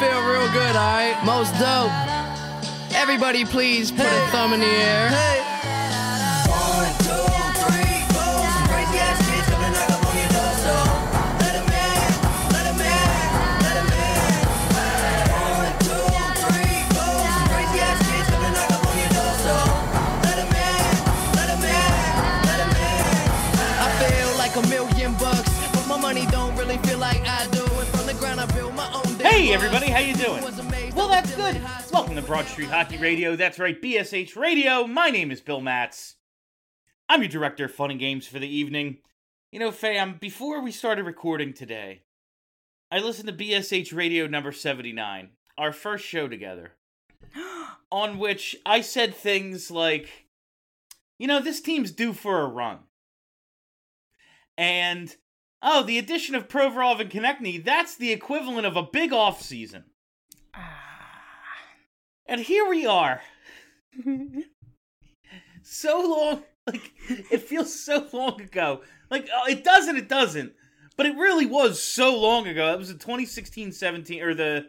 feel real good, alright? Most dope. Everybody, please put a thumb in the air. Hey everybody, how you doing? Well, that's good. Welcome to Broad Street Hockey Radio. That's right, BSH Radio. My name is Bill Matz. I'm your director of fun and games for the evening. You know, fam, before we started recording today, I listened to BSH Radio number 79, our first show together, on which I said things like, you know, this team's due for a run. And oh, the addition of Provorov and Konecny, that's the equivalent of a big off season. And here we are. so long, like it feels so long ago. Like oh, it doesn't, it doesn't. But it really was so long ago. It was the 2016-17 or the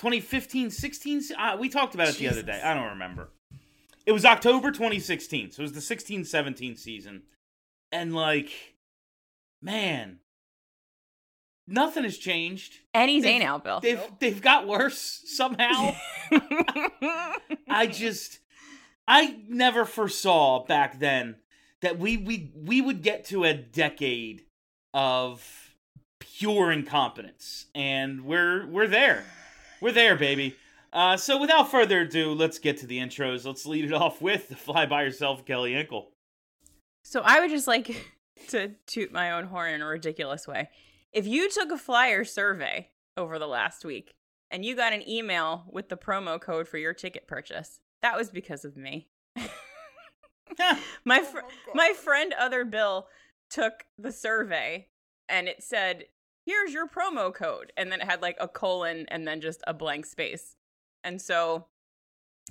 2015-16. Uh, we talked about it the other day. I don't remember. It was October 2016, so it was the 16-17 season. And like man, nothing has changed. And he's They've- A now, Bill. They've they've got worse somehow. I just I never foresaw back then that we we we would get to a decade of pure incompetence, and we're we're there. We're there, baby. Uh, so without further ado, let's get to the intros. Let's lead it off with the fly by yourself, Kelly Indyke. So I would just like to toot my own horn in a ridiculous way. If you took a flyer survey over the last week and you got an email with the promo code for your ticket purchase, that was because of me. my fr- oh, my friend other Bill took the survey and it said, "Here's your promo code." And then it had like a colon and then just a blank space. And so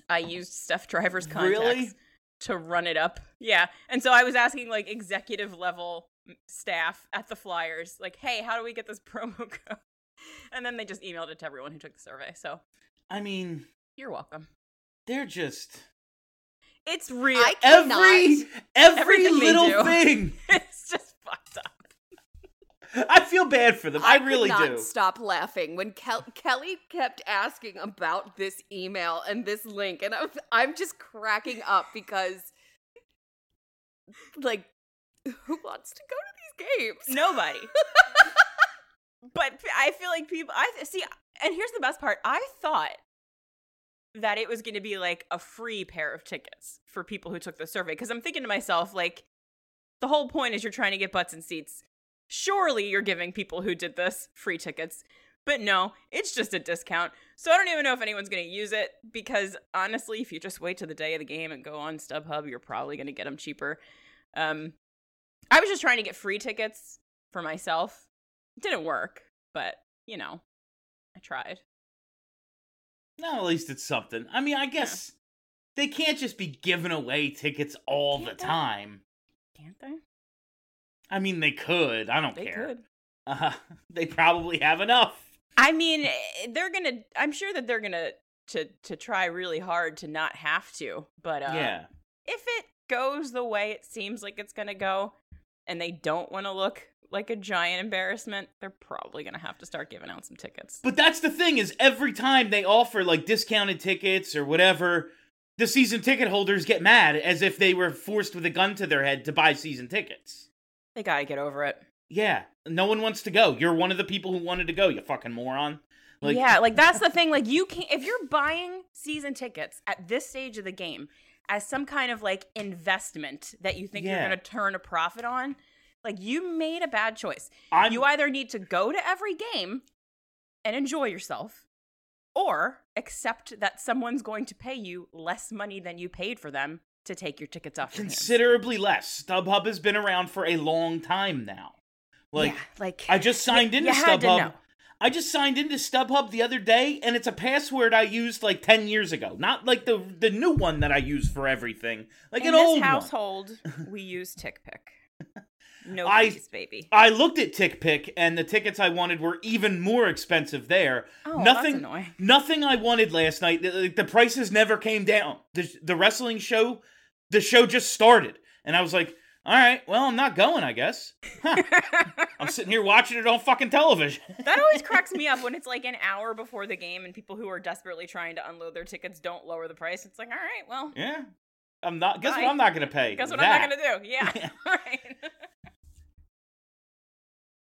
I used Steph Driver's contacts Really? To run it up. Yeah. And so I was asking like executive level staff at the Flyers, like, hey, how do we get this promo code? And then they just emailed it to everyone who took the survey. So I mean, you're welcome. they're just It's real. I every cannot. every Everything little thing. it's just fucked up. I feel bad for them. I, could really not do. stop laughing when Kel- Kelly kept asking about this email and this link, and I'm, I'm just cracking up because, like, who wants to go to these games? Nobody. but I feel like people. I see, and here's the best part. I thought that it was going to be like a free pair of tickets for people who took the survey because I'm thinking to myself, like, the whole point is you're trying to get butts and seats. Surely you're giving people who did this free tickets. But no, it's just a discount. So I don't even know if anyone's going to use it because honestly, if you just wait to the day of the game and go on StubHub, you're probably going to get them cheaper. Um, I was just trying to get free tickets for myself. It didn't work, but you know, I tried. No, at least it's something. I mean, I guess they can't just be giving away tickets all the Can't they? time. Can't they? I mean, they could. I don't care. They care. could. Uh, they probably have enough. I mean, eh, they're gonna. I'm sure that they're gonna to to try really hard to not have to. But uh, yeah. if it goes the way it seems like it's going to go and they don't want to look like a giant embarrassment, they're probably going to have to start giving out some tickets. But that's the thing is every time they offer like discounted tickets or whatever, the season ticket holders get mad as if they were forced with a gun to their head to buy season tickets. They got to get over it. Yeah, no one wants to go. You're one of the people who wanted to go, you fucking moron. Like, yeah, like that's the thing. Like you can't if you're buying season tickets at this stage of the game as some kind of like investment that you think Yeah. you're going to turn a profit on, like you made a bad choice. I'm- You either need to go to every game and enjoy yourself, or accept that someone's going to pay you less money than you paid for them to take your tickets off considerably less. StubHub has been around for a long time now. Like yeah, like I just signed into StubHub. I just signed into StubHub the other day, and it's a password I used like ten years ago. Not like the the new one that I use for everything, like In an this old household, we use TickPick. No I- fees, baby. I looked at TickPick, and the tickets I wanted were even more expensive there. Oh, that's nothing, annoying. nothing I wanted last night. The, the prices never came down. The the wrestling show, the show just started, and I was like, all right, well, I'm not going. I guess. Huh. I'm sitting here watching it on fucking television. That always cracks me up when it's like an hour before the game and people who are desperately trying to unload their tickets don't lower the price. It's like, all right, well, yeah, I'm not. Guess Bye. what? I'm not gonna pay. guess what that. I'm not gonna do? Yeah, right.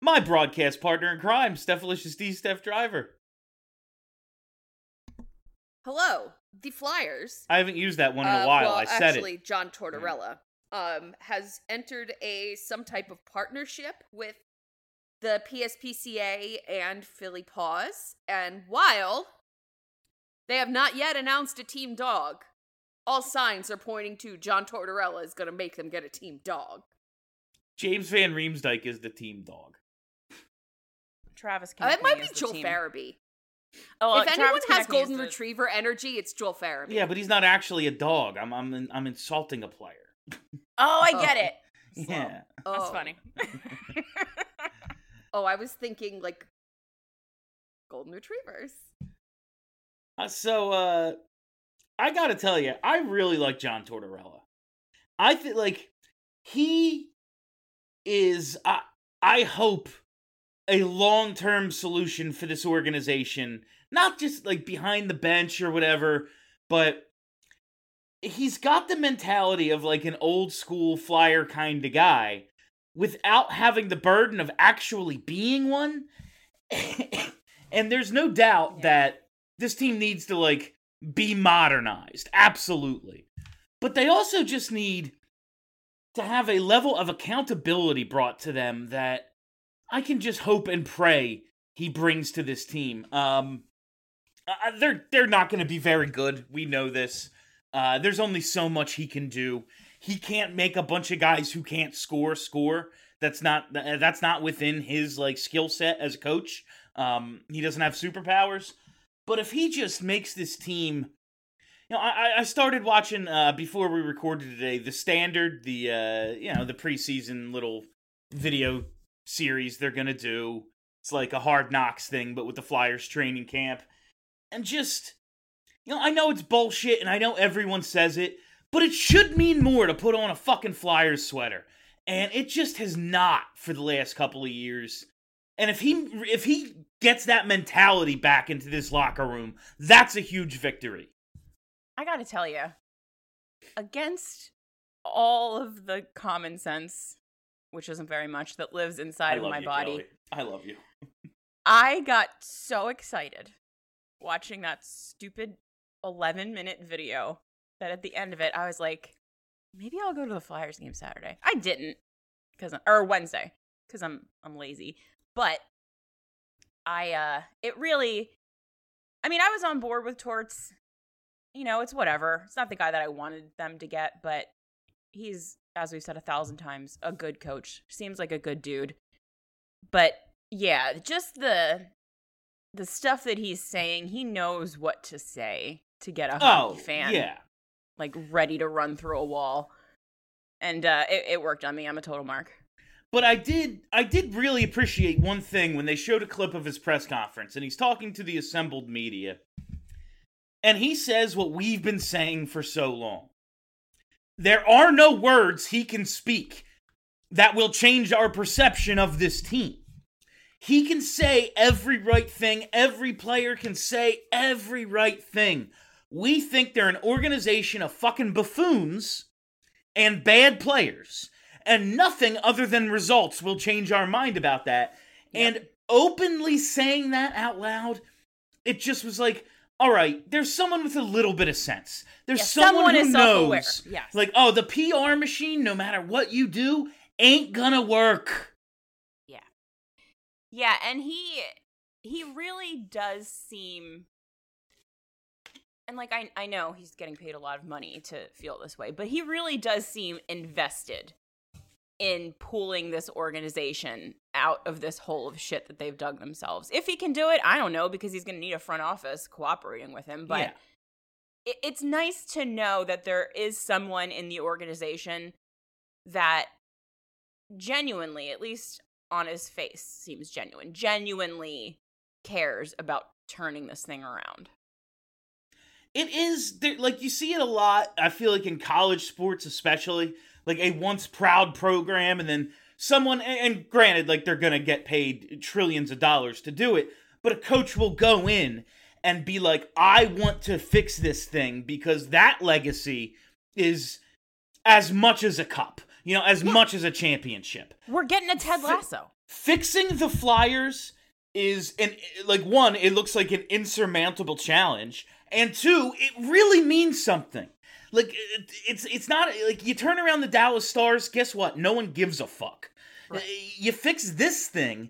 My broadcast partner in crime, Stephalicious D. Steph Driver. Hello, the Flyers. I haven't used that one in a Uh, while. well, I said actually, it. John Tortorella um, has entered a some type of partnership with the PSPCA and Philly Paws, and while they have not yet announced a team dog, all signs are pointing to John Tortorella is going to make them get a team dog. James Van Riemsdyk is the team dog. Travis. Uh, it might be Konecny is Joel team. Farabee. Oh, uh, if anyone Travis has Konecny is golden the- retriever energy, it's Joel Farabee. Yeah, but he's not actually a dog. I'm I'm I'm insulting a player. Oh, I Oh. get it. Yeah. That's Oh. funny. Oh, I was thinking like golden retrievers. Uh, so uh I got to tell you, I really like John Tortorella. I think like he is I I hope a long-term solution for this organization, not just like behind the bench or whatever, but he's got the mentality of like an old school flyer kind of guy without having the burden of actually being one. and there's no doubt Yeah. that this team needs to like be modernized. Absolutely. But they also just need to have a level of accountability brought to them that I can just hope and pray he brings to this team. Um uh, they're they're not going to be very good. We know this. Uh, there's only so much he can do. He can't make a bunch of guys who can't score score. That's not that's not within his like skill set as a coach. Um, he doesn't have superpowers. But if he just makes this team, you know, I, I started watching uh, before we recorded today the standard, the uh, you know the preseason little video series they're gonna do. It's like a hard knocks thing, but with the Flyers training camp, and just you know, I know it's bullshit, and I know everyone says it, but it should mean more to put on a fucking Flyers sweater, and it just has not for the last couple of years. And if he if he gets that mentality back into this locker room, that's a huge victory. I gotta tell you, against all of the common sense, which isn't very much, that lives inside of my you, body, Kelly. I love you. I got so excited watching that stupid 11 minute video that at the end of it, I was like, maybe I'll go to the Flyers game Saturday. I didn't, because or Wednesday, because I'm I'm lazy. But I uh, it really, I mean, I was on board with Torts. You know, it's whatever. It's not the guy that I wanted them to get, but he's, as we've said a thousand times, a good coach. Seems like a good dude. But yeah, just the the stuff that he's saying, he knows what to say to get a hockey Oh, fan yeah. like ready to run through a wall. And uh, it, it worked on me. I'm a total mark. But I did I did really appreciate one thing when they showed a clip of his press conference and he's talking to the assembled media. And he says what we've been saying for so long. There are no words he can speak that will change our perception of this team. He can say every right thing, every player can say every right thing. We think they're an organization of fucking buffoons and bad players, and nothing other than results will change our mind about that. And openly saying that out loud, it just was like, all right, there's someone with a little bit of sense. There's Yeah, someone, someone who knows. Yes. Like, oh, the PR machine, no matter what you do, ain't gonna work. Yeah. Yeah, and he he really does seem and like I I know he's getting paid a lot of money to feel this way, but he really does seem invested in pulling this organization out of this hole of shit that they've dug themselves. If he can do it, I don't know because he's going to need a front office cooperating with him, but Yeah. it, it's nice to know that there is someone in the organization that genuinely, at least on his face, seems genuine, genuinely cares about turning this thing around. It is there, like you see it a lot. I feel like in college sports, especially like a once proud program, and then someone. And granted, like they're gonna get paid trillions of dollars to do it, but a coach will go in and be like, "I want to fix this thing because that legacy is as much as a cup, you know, as much as a championship." We're getting a Ted Lasso. fixing the flyers is an like one it looks like an insurmountable challenge and two it really means something like it's it's not like you turn around the Dallas Stars guess what no one gives a fuck Right. you fix this thing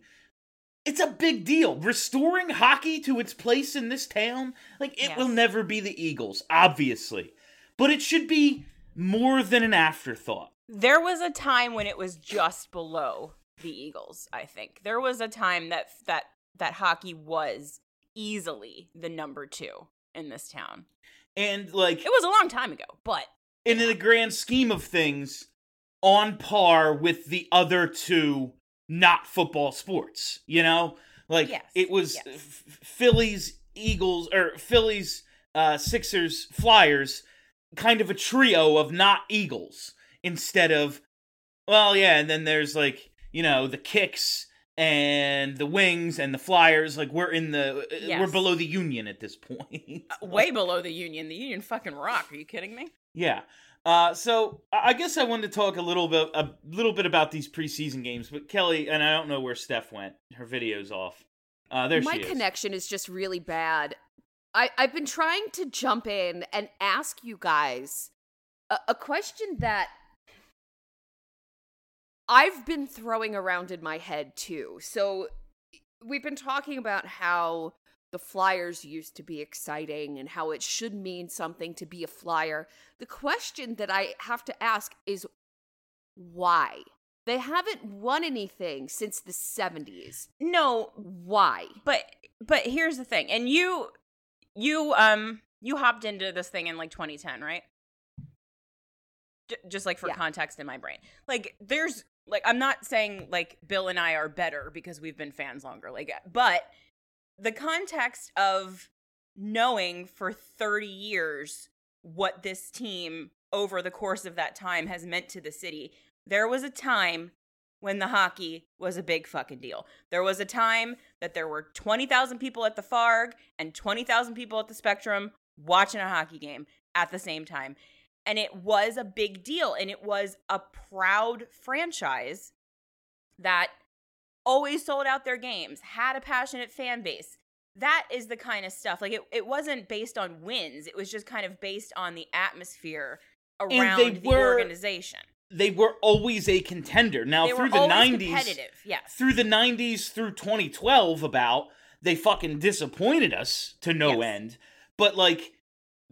it's a big deal restoring hockey to its place in this town like it will never be the Eagles obviously but it should be more than an afterthought There was a time when it was just below the Eagles, I think. There was a time that that that hockey was easily the number 2 in this town. And like It was a long time ago, but and in the grand scheme of things, on par with the other two not football sports. You know, like Yes, it was yes. F- Phillies, Eagles, or Phillies, uh, Sixers, Flyers, kind of a trio of not Eagles instead of, well, yeah, and then there's like you know the Kicks and the Wings and the Flyers. Like we're in the uh, we're below the Union at this point. way below the Union. The Union fucking rock. Are you kidding me? Yeah. Uh, so I I guess I wanted to talk a little bit a little bit about these preseason games, but Kelly and I don't know where Steph went. Her video's off. Uh, there My she is. connection is just really bad. I, I've been trying to jump in and ask you guys a, a question that I've been throwing around in my head too. So we've been talking about how the Flyers used to be exciting and how it should mean something to be a Flyer. The question that I have to ask is why? They haven't won anything since the 70s. No, Why? but but here's the thing. And you you um you hopped into this thing in like 2010, right? J- just like for Yeah. context in my brain. Like there's like I'm not saying like Bill and I are better because we've been fans longer. Like eh, but the context of knowing for 30 years what this team over the course of that time has meant to the city. There was a time when the hockey was a big fucking deal. There was a time that there were 20,000 people at the Farg and 20,000 people at the Spectrum watching a hockey game at the same time. And it was a big deal. And it was a proud franchise that always sold out their games, had a passionate fan base. That is the kind of stuff. Like it, it wasn't based on wins, it was just kind of based on the atmosphere around the were- organization. They were always a contender. Now They through were the nineties, competitive. Yes. through the nineties through 2012, about they fucking disappointed us to no Yes. end. But like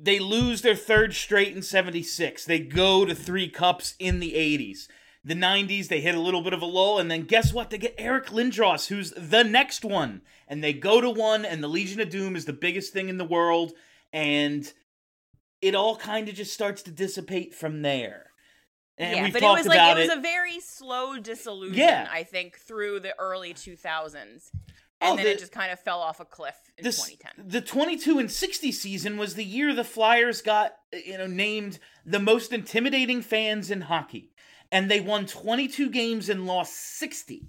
they lose their third straight in 76. They go to three cups in the 80s. The 90s, they hit a little bit of a lull, and then guess what? They get Eric Lindros, who's the next one. And they go to one, and the Legion of Doom is the biggest thing in the world. And it all kind of just starts to dissipate from there. And yeah, but it was like it was a very slow disillusion. Yeah. I think through the early 2000s. And Oh, then the- it just kind of fell off a cliff in This- 2010. The 22 and 60 season was the year the Flyers got, you know, named the most intimidating fans in hockey. And they won 22 games and lost 60.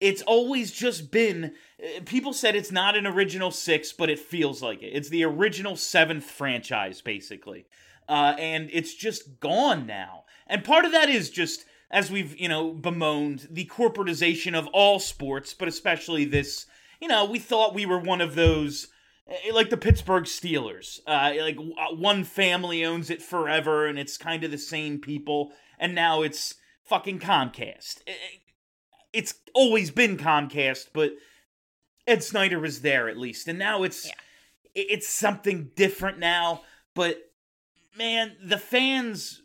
It's always just been uh, people said it's not an original 6, but it feels like it. It's the original 7th franchise basically. Uh, and it's just gone now. And part of that is just as we've, you know, bemoaned the corporatization of all sports, but especially this you know, we thought we were one of those, eh, like the Pittsburgh Steelers. Uh, like uh, one family owns it forever, and it's kind of the same people. And now it's fucking Comcast. Eh, eh, It's always been Comcast, but Ed Snider was there at least, and now it's Yeah. it's something different now. But man, the fans.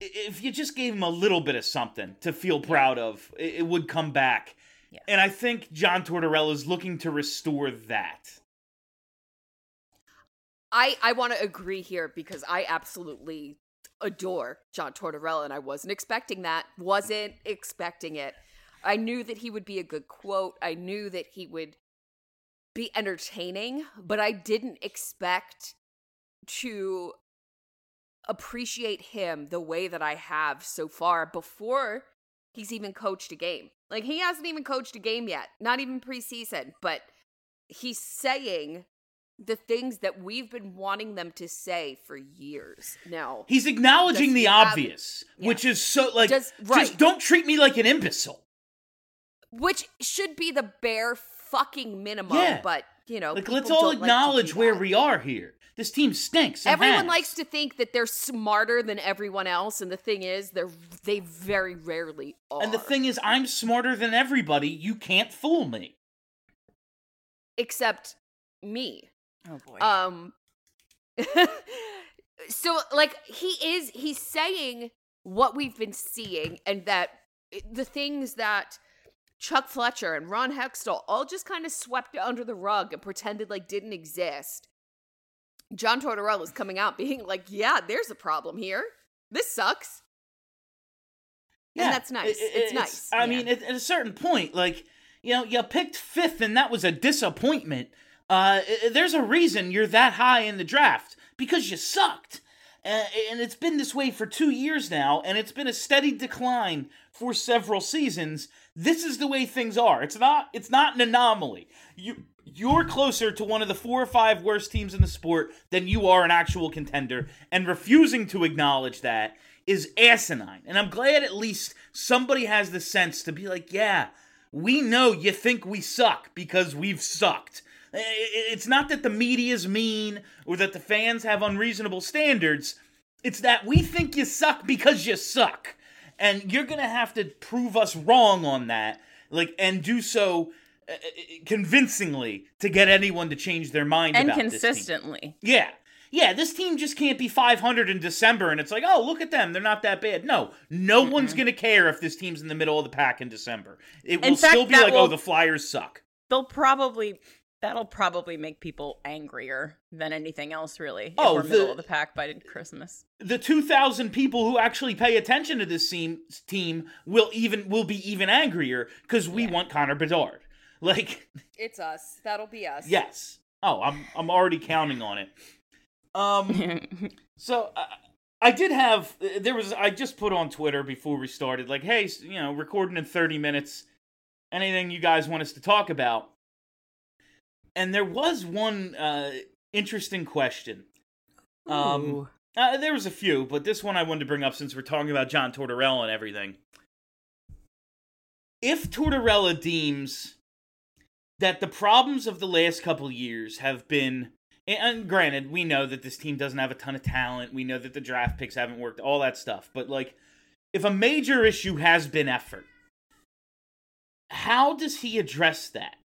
If you just gave them a little bit of something to feel proud of, it would come back. Yeah. And I think John Tortorella is looking to restore that. I I want to agree here because I absolutely adore John Tortorella and I wasn't expecting that. Wasn't expecting it. I knew that he would be a good quote. I knew that he would be entertaining, but I didn't expect to appreciate him the way that I have so far before he's even coached a game. Like he hasn't even coached a game yet, not even preseason, but he's saying the things that we've been wanting them to say for years now. He's acknowledging the he have- obvious, Yeah. which is so like Does- just don't treat me like an imbecile. Which should be the bare fucking minimum, Yeah. but you know, Like let's all don't like acknowledge where that. we are here. This team stinks. and Everyone has. likes to think that they're smarter than everyone else, and the thing is, they're they very rarely are. And the thing is, I'm smarter than everybody. You can't fool me. except me. Oh boy. Um so like he is he's saying what we've been seeing and that the things that Chuck Fletcher and Ron Hextall all just kind of swept under the rug and pretended like didn't exist. John Tortorella is coming out being like, "Yeah, there's a problem here. This sucks." And that's nice. it- It's it- nice. I Yeah. mean, at, at a certain point, like you know, you picked fifth, and that was a disappointment. Uh, there's a reason you're that high in the draft because you sucked, uh, and it's been this way for two years now, and it's been a steady decline for several seasons. This is the way things are. It's not. It's not an anomaly. You. You're closer to one of the four or five worst teams in the sport than you are an actual contender, and refusing to acknowledge that is asinine. And I'm glad at least somebody has the sense to be like, yeah, we know you think we suck because we've sucked. It's not that the media's mean or that the fans have unreasonable standards. It's that we think you suck because you suck. And you're going to have to prove us wrong on that. Like and do so Uh, uh, convincingly to get anyone to change their mind and about this team. consistently. Yeah. Yeah, this team just can't be 500 in December and it's like, oh, look at them. They're not that bad. No, no one's going to care if this team's in the middle of the pack in December. It will fact, still be like, oh, will- oh, the Flyers suck. They'll probably that'll probably make people angrier than anything else really. Oh, we're middle the- of the pack by Christmas. The 2,000 people who actually pay attention to this team, team will even will be even angrier because we want Connor Bedard. Like, it's us. That'll be us. yes. Oh, I'm I'm already counting on it. Um. So uh, I did have there was I just put on Twitter before we started like hey you know recording in 30 minutes anything you guys want us to talk about and there was one uh interesting question um uh, there was a few but this one I wanted to bring up since we're talking about John Tortorella and everything if Tortorella deems that the problems of the last couple years have been and granted, we know that this team doesn't have a ton of talent. We know that the draft picks haven't worked, all that stuff. But like, if a major issue has been effort, how does he address that?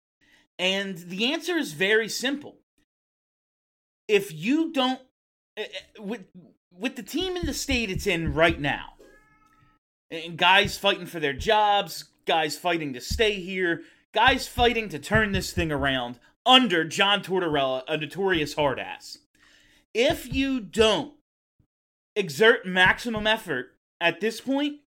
And the answer is very simple. If you don't, eh, eh, with with the team in the state it's in right now, and guys fighting for their jobs, guys fighting to stay here, guys fighting to turn this thing around under John Tortorella, a notorious hard ass. If you don't exert maximum effort at this point,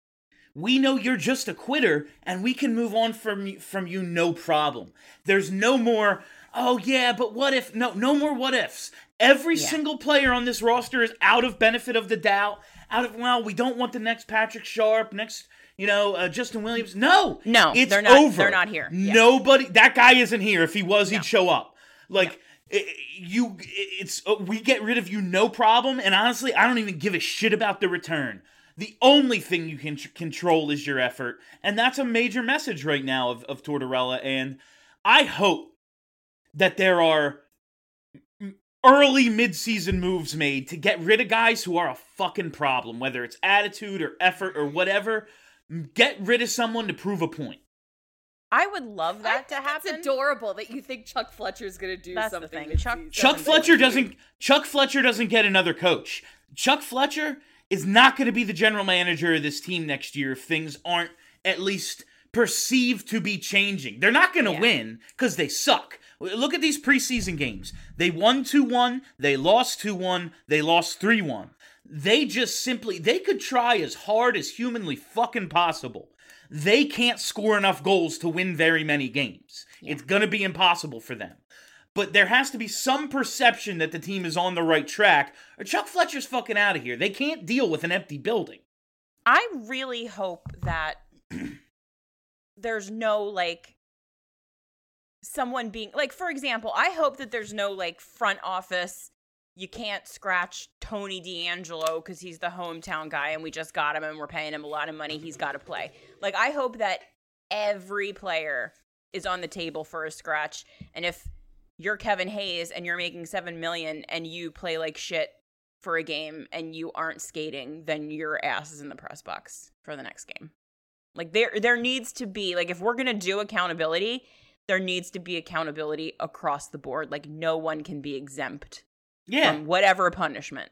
we know you're just a quitter and we can move on from you, from you no problem. There's no more oh yeah, but what if no no more what ifs. Every Yeah. single player on this roster is out of benefit of the doubt. Out of well, we don't want the next Patrick Sharp, next you know uh, Justin Williams. No, No, it's they're not- over. they're not here. Yeah. Nobody. That guy isn't here. If he was, he'd No. show up. Like i- you, it's uh, we get rid of you, no problem. And honestly, I don't even give a shit about the return. The only thing you can tr- control is your effort, and that's a major message right now of of Tortorella. And I hope that there are early midseason moves made to get rid of guys who are a fucking problem, whether it's attitude or effort or whatever. Get rid of someone to prove a point. I would love I that to happen. It's adorable that you think Chuck Fletcher's going to do That's the something. thing. Chuck- season. Chuck Fletcher doesn't Chuck Fletcher doesn't get another coach. Chuck Fletcher is not going to be the general manager of this team next year if things aren't at least perceived to be changing. They're not going to Yeah. win cuz they suck. Look at these preseason games. They won 2-1, they lost 2-1, they lost 3-1. They just simply they could try as hard as humanly fucking possible. They can't score enough goals to win very many games. It's going to be impossible for them but there has to be some perception that the team is on the right track, or Chuck Fletcher's fucking out of here. They can't deal with an empty building. I really hope that there's no like someone being like for example, I hope that there's no like front office you can't scratch Tony DeAngelo because he's the hometown guy and we just got him and we're paying him a lot of money. He's got to play. Like, I hope that every player is on the table for a scratch. And if you're Kevin Hayes and you're making seven million and you play like shit for a game and you aren't skating, then your ass is in the press box for the next game. Like there there needs to be like if we're gonna do accountability, there needs to be accountability across the board. Like no one can be exempt Yeah. from whatever punishment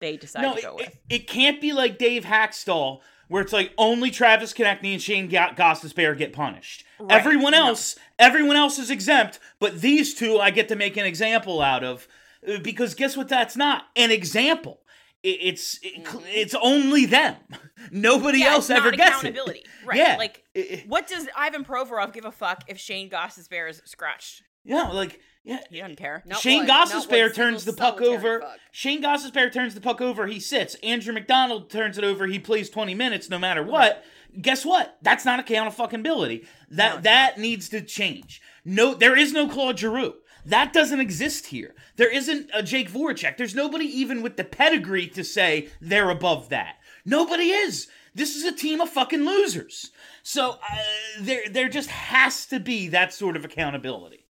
they decide no, to go it, with. it can't be like Dave Hakstol, where it's like only Travis Konecny and Shane Ga- Bear get punished. Right, Everyone no. else, everyone else is exempt, but these two I get to make an example out of uh, because guess what? That's not an example. It, it's it, it's only them. Nobody Mm-hmm. Yeah, else ever gets accountability. it. Right. Yeah. Like It- it- what does Ivan Provorov give a fuck if Shane Gostisbehere is scratched? Yeah, like yeah. He doesn't care. Not Shane one- not one Gostisbehere turns the puck over. fuck. Shane Gostisbehere turns the puck over. He sits. Andrew MacDonald turns it over. He plays twenty minutes no matter what. Guess what? That's not accountability. That it's that needs to change. No, there is no Claude Giroux. That doesn't exist here. There isn't a Jake Voracek. There's nobody even with the pedigree to say they're above that. Nobody is. This is a team of fucking losers. So uh, there, there just has to be that sort of accountability.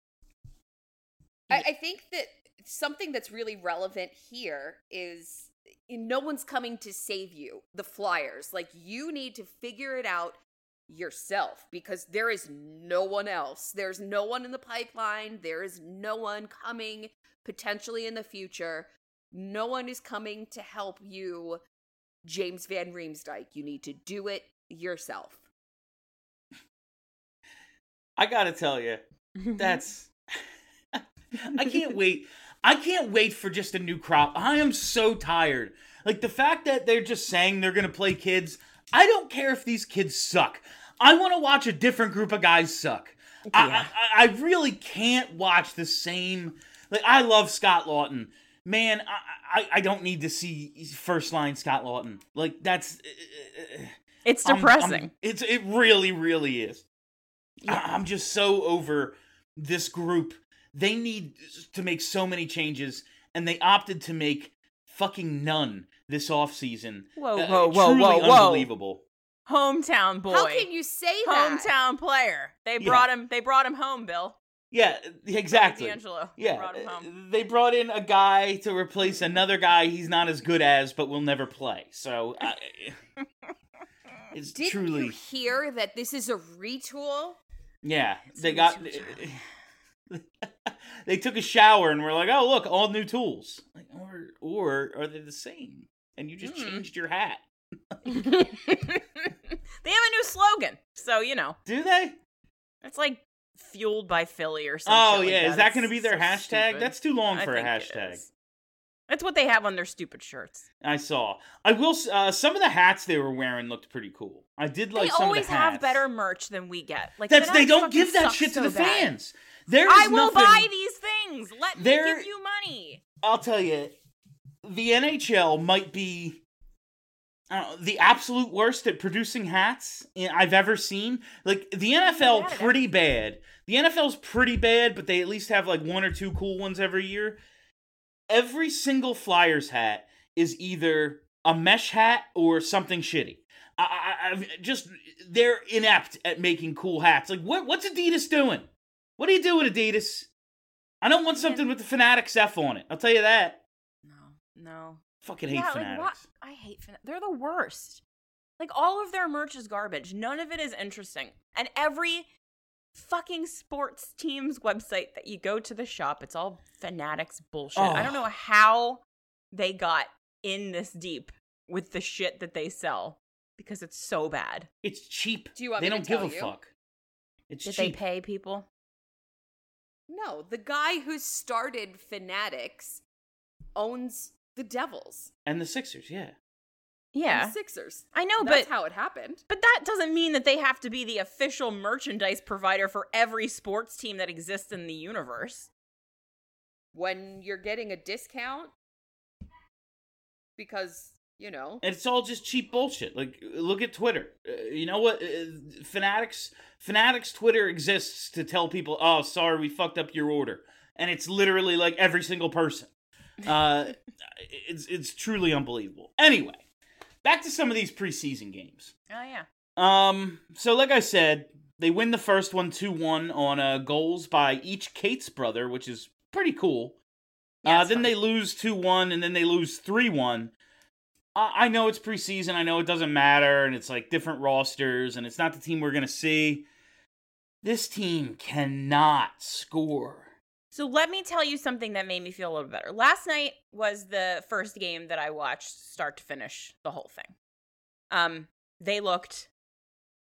I, I think that something that's really relevant here is eh, no one's coming to save you, the Flyers. Like, you need to figure it out yourself because there is no one else. There's no one in the pipeline. There is no one coming potentially in the future. No one is coming to help you, James Van Riemsdyk. You need to do it yourself. I gotta tell you, that's. I can't wait. I can't wait for just a new crop. I am so tired. Like the fact that they're just saying they're gonna play kids. I don't care if these kids suck. I want to watch a different group of guys suck. I, Yeah. I, I really can't watch the same. Like I love Scott Laughton. Man, I, I, I don't need to see first line Scott Laughton. Like that's uh, uh, It's I'm- I'm- depressing. it's it really, really is. I- I'm just so over this group. They need to make so many changes, and they opted to make fucking none this offseason. Whoa, Uh, whoa, whoa, truly whoa, whoa. Unbelievable. Hometown boy. How can you say that? Hometown player. They Yeah. brought him. They brought him home, Bill. Yeah, exactly. DeAngelo. They Yeah, brought him home. they brought in a guy to replace another guy he's not as good as, but will never play. So I it's Did truly you hear that this is a retool? Yeah, they a got. they took a shower and were like, "Oh, look, all new tools." Like, or or are they the same? And you just Hmm. changed your hat? they have a new slogan, so you know Do they? it's like fueled by Philly or something. Oh yeah, is that going to be their hashtag? That's too long for a hashtag. That's what they have on their stupid shirts. I saw. I will. Uh, some of the hats they were wearing looked pretty cool. I did like they some always of the hats. have better merch than we get. Like That's they don't give that shit to so the bad. fans. There is I will nothing, buy these things. Let me There- give you money. I'll tell you, the NHL might be I know, the absolute worst at producing hats i- I've ever seen. Like the NFL, bad eh? pretty bad. The NFL's pretty bad, but they at least have like one or two cool ones every year. Every single Flyers hat is either a mesh hat or something shitty. I, I, I've just they're inept at making cool hats. Like what? What's Adidas doing? What are you doing, Adidas? I don't want something with the Fanatics F on it. I'll tell you that. No, no. Fucking hate yeah, Fanatics. what? I hate Fanatics. They're the worst. Like all of their merch is garbage. None of it is interesting. And every fucking sports team's website that you go to the shop, it's all Fanatics bullshit. I don't Oh. know how they got in this deep with the shit that they sell because it's so bad. It's cheap. Do you want they don't give a fuck. It's Did cheap. they pay people? No, the guy who started Fanatics owns the Devils and the Sixers, yeah. Yeah. the Sixers. I know, but That's but how it happened. But that doesn't mean that they have to be the official merchandise provider for every sports team that exists in the universe. When you're getting a discount, because you know, And it's all just cheap bullshit. Like look at Twitter. Uh, you know what? Uh, Fanatics Fanatics Twitter exists to tell people, "Oh, sorry, we fucked up your order." And it's literally like every single person. Uh it's it's truly unbelievable. Anyway, back to some of these preseason games. Oh yeah. Um, so like I said, they win the first one 2-1 on uh, goals by each Kate's brother, which is pretty cool. Yeah, uh, then fun. they lose 2-1 and then they lose 3-1. I-, I know it's preseason, I know it doesn't matter and it's like different rosters and it's not the team we're going to see. This team cannot score. So let me tell you something that made me feel a little better. Last night was the first game that I watched start to finish the whole thing. Um, they looked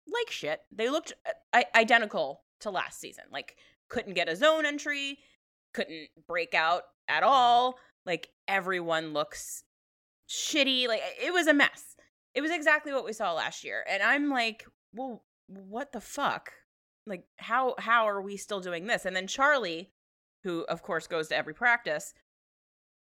like shit. They looked uh, identical to last season. Like couldn't get a zone entry, couldn't break out at all. Like everyone looks shitty. Like it was a mess. It was exactly what we saw last year. And I'm like, well, what the fuck? Like how how are we still doing this? And then Charlie, who of course goes to every practice,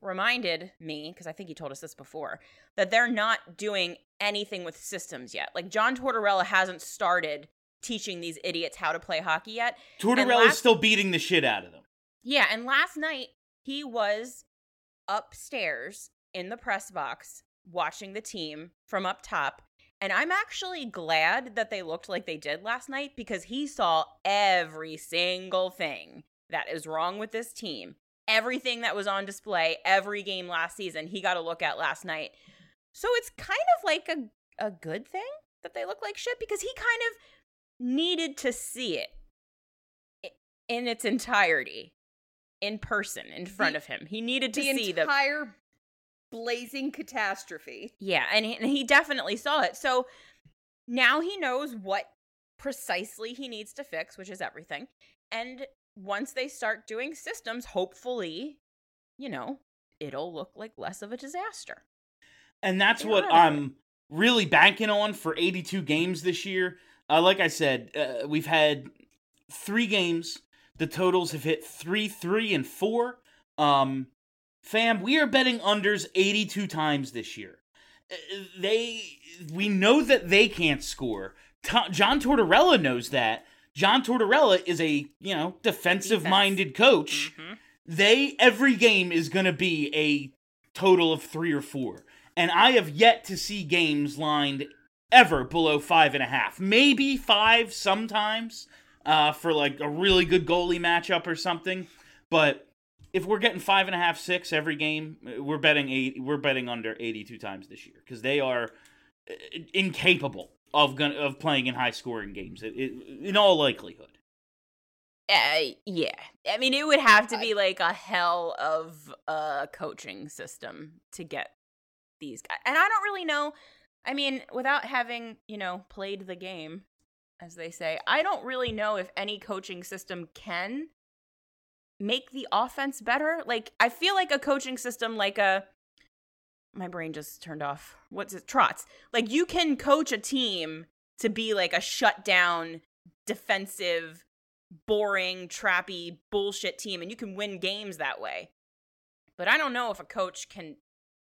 reminded me because I think he told us this before that they're not doing anything with systems yet. Like John Tortorella hasn't started teaching these idiots how to play hockey yet. Tortorella's last- still beating the shit out of them. Yeah, and last night he was upstairs in the press box watching the team from up top. And I'm actually glad that they looked like they did last night because he saw every single thing that is wrong with this team. Everything that was on display every game last season, he got a look at last night. So it's kind of like a, a good thing that they look like shit because he kind of needed to see it in its entirety in person in front The- of him. He needed to the see the entire blazing catastrophe. yeah, and he, and he definitely saw it. So now he knows what precisely he needs to fix, which is everything. And once they start doing systems, hopefully, you know, it'll look like less of a disaster. And that's They what. I'm really banking on for 82 games this year. Uh, like I said, uh, we've had three games. The totals have hit three, three, and four. Um, fam, we are betting unders 82 times this year. Uh, They, we know that they can't score. John Tortorella knows that. John Tortorella is a you know defensive-minded coach Mhm. they every game is going to be a total of three or four and i have yet to see games lined ever below five and a half maybe five sometimes uh, for like a really good goalie matchup or something but if we're getting five and a half six every game we're betting eight we're betting under 82 times this year because they are uh, incapable of gon- of playing in high scoring games it, it, in all likelihood Uh, yeah. I mean, it would have to be like a hell of a coaching system to get these guys. And I don't really know. I mean, without having, you know, played the game, as they say, I don't really know if any coaching system can make the offense better? Like I feel like a coaching system like a my brain just turned off. What's it? Trots. Like you can coach a team to be like a shutdown, defensive, boring, trappy, bullshit team, and you can win games that way. But I don't know if a coach can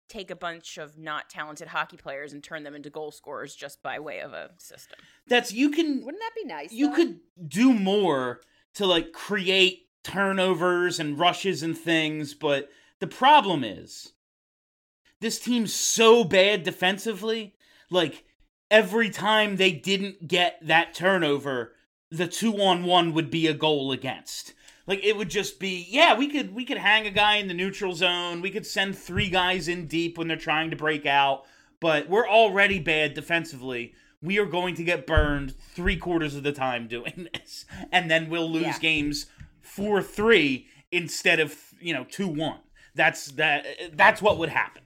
take a bunch of not talented hockey players and turn them into goal scorers just by way of a system. That's you can Wouldn't that be nice? you though? could do more to like create turnovers and rushes and things, but the problem is this team's so bad defensively. Like every time they didn't get that turnover, the two on one would be a goal against. Like it would just be, yeah, we could we could hang a guy in the neutral zone. We could send three guys in deep when they're trying to break out, but we're already bad defensively. We are going to get burned three quarters of the time doing this, and then we'll lose Yeah. games four three instead of you know two one. That's that. That's what would happen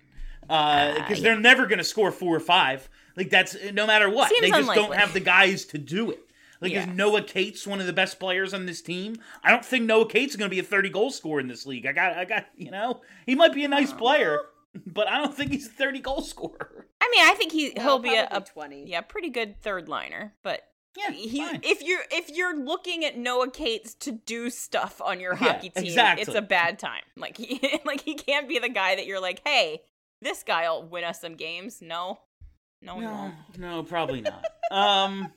uh, because they're never going to score four or five. Like that's no matter what. Seems they just don't have the guys to do it. Like Yeah. is Noah Cates one of the best players on this team? I don't think Noah Cates is going to be a 30 goal scorer in this league. I got I got, you know, he might be a nice player, but I don't think he's a 30 goal scorer. I mean, I think he Well, he'll be a, a 20. yeah, pretty good third liner, but Yeah, he, if you're if you're looking at Noah Cates to do stuff on your Yeah, hockey team, exactly. it's a bad time. Like he like he can't be the guy that you're like, hey, this guy'll win us some games. No, no, No, no, probably not. um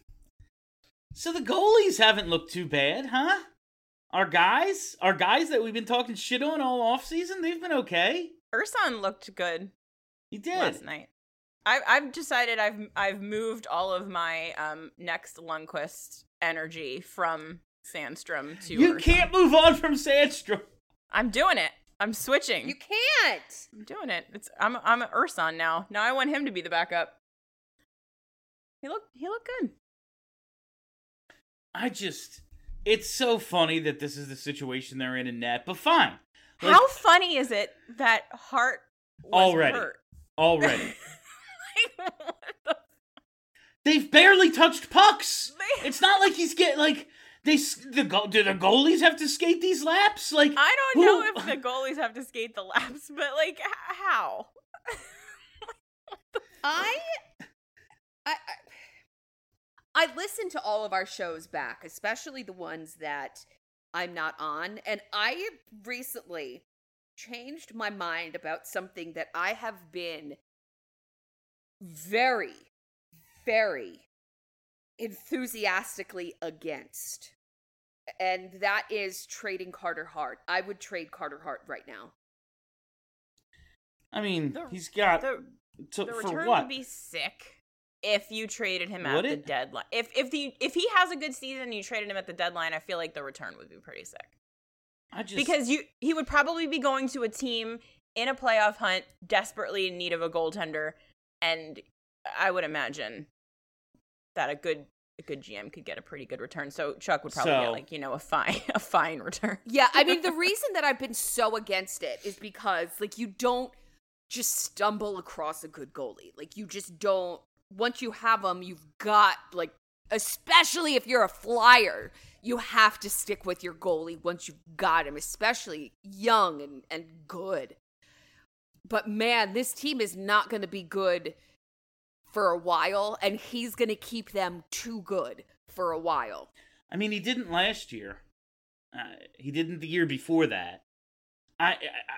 So the goalies haven't looked too bad, huh? Our guys, our guys that we've been talking shit on all off season, they've been okay. Ersson looked good He did. last night. I, I've decided I've I've moved all of my um next Lundqvist energy from Sandstrom to You Ersson. can't move on from Sandstrom. I'm doing it. I'm switching. You can't. I'm doing it. It's I'm I'm an Ersson now. Now I want him to be the backup. He looked he looked good. I just it's so funny that this is the situation they're in in net, but fine. Like, How funny is it that Hart was Already. hurt? already. Like, the They've barely touched pucks. They- It's not like he's getting like they the go- do the goalies have to skate these laps? Like I don't know who- if the goalies have to skate the laps, but like h- how? I, I, I, I listen to all of our shows back, especially the ones that I'm not on, and I recently changed my mind about something that I have been very, very enthusiastically against. And that is trading Carter Hart. I would trade Carter Hart right now. I mean, The- he's got The, to, the for return what? would be sick if you traded him at Would the it? deadline. If if the if he has a good season and you traded him at the deadline, I feel like the return would be pretty sick. I just because you he would probably be going to a team in a playoff hunt desperately in need of a goaltender and i would imagine that a good a good gm could get a pretty good return so chuck would probably So- get like you know a fine a fine return Yeah, I mean the reason that I've been so against it is because like you don't just stumble across a good goalie. Like you just don't once you have them, you've got like especially if you're a flyer, you have to stick with your goalie once you've got him, especially young and and good. But man, this team is not going to be good for a while and he's going to keep them too good for a while. I mean, he didn't last year. Uh, he didn't the year before that. I, I, I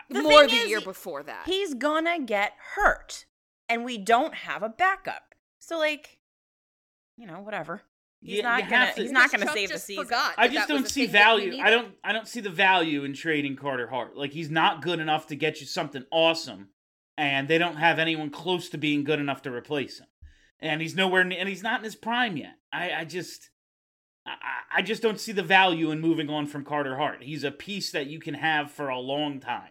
The More the is, year before that. he's gonna get hurt and we don't have a backup so like you know whatever he's Yeah, not you gonna to- he's not gonna Chuck save the just season forgot I just don't see thing that we value. I don't. I don't see the value in trading Carter Hart. Like he's not good enough to get you something awesome, and they don't have anyone close to being good enough to replace him. And he's nowhere, ne- and he's not in his prime yet. I, I just, I, I- I just don't see the value in moving on from Carter Hart. He's a piece that you can have for a long time.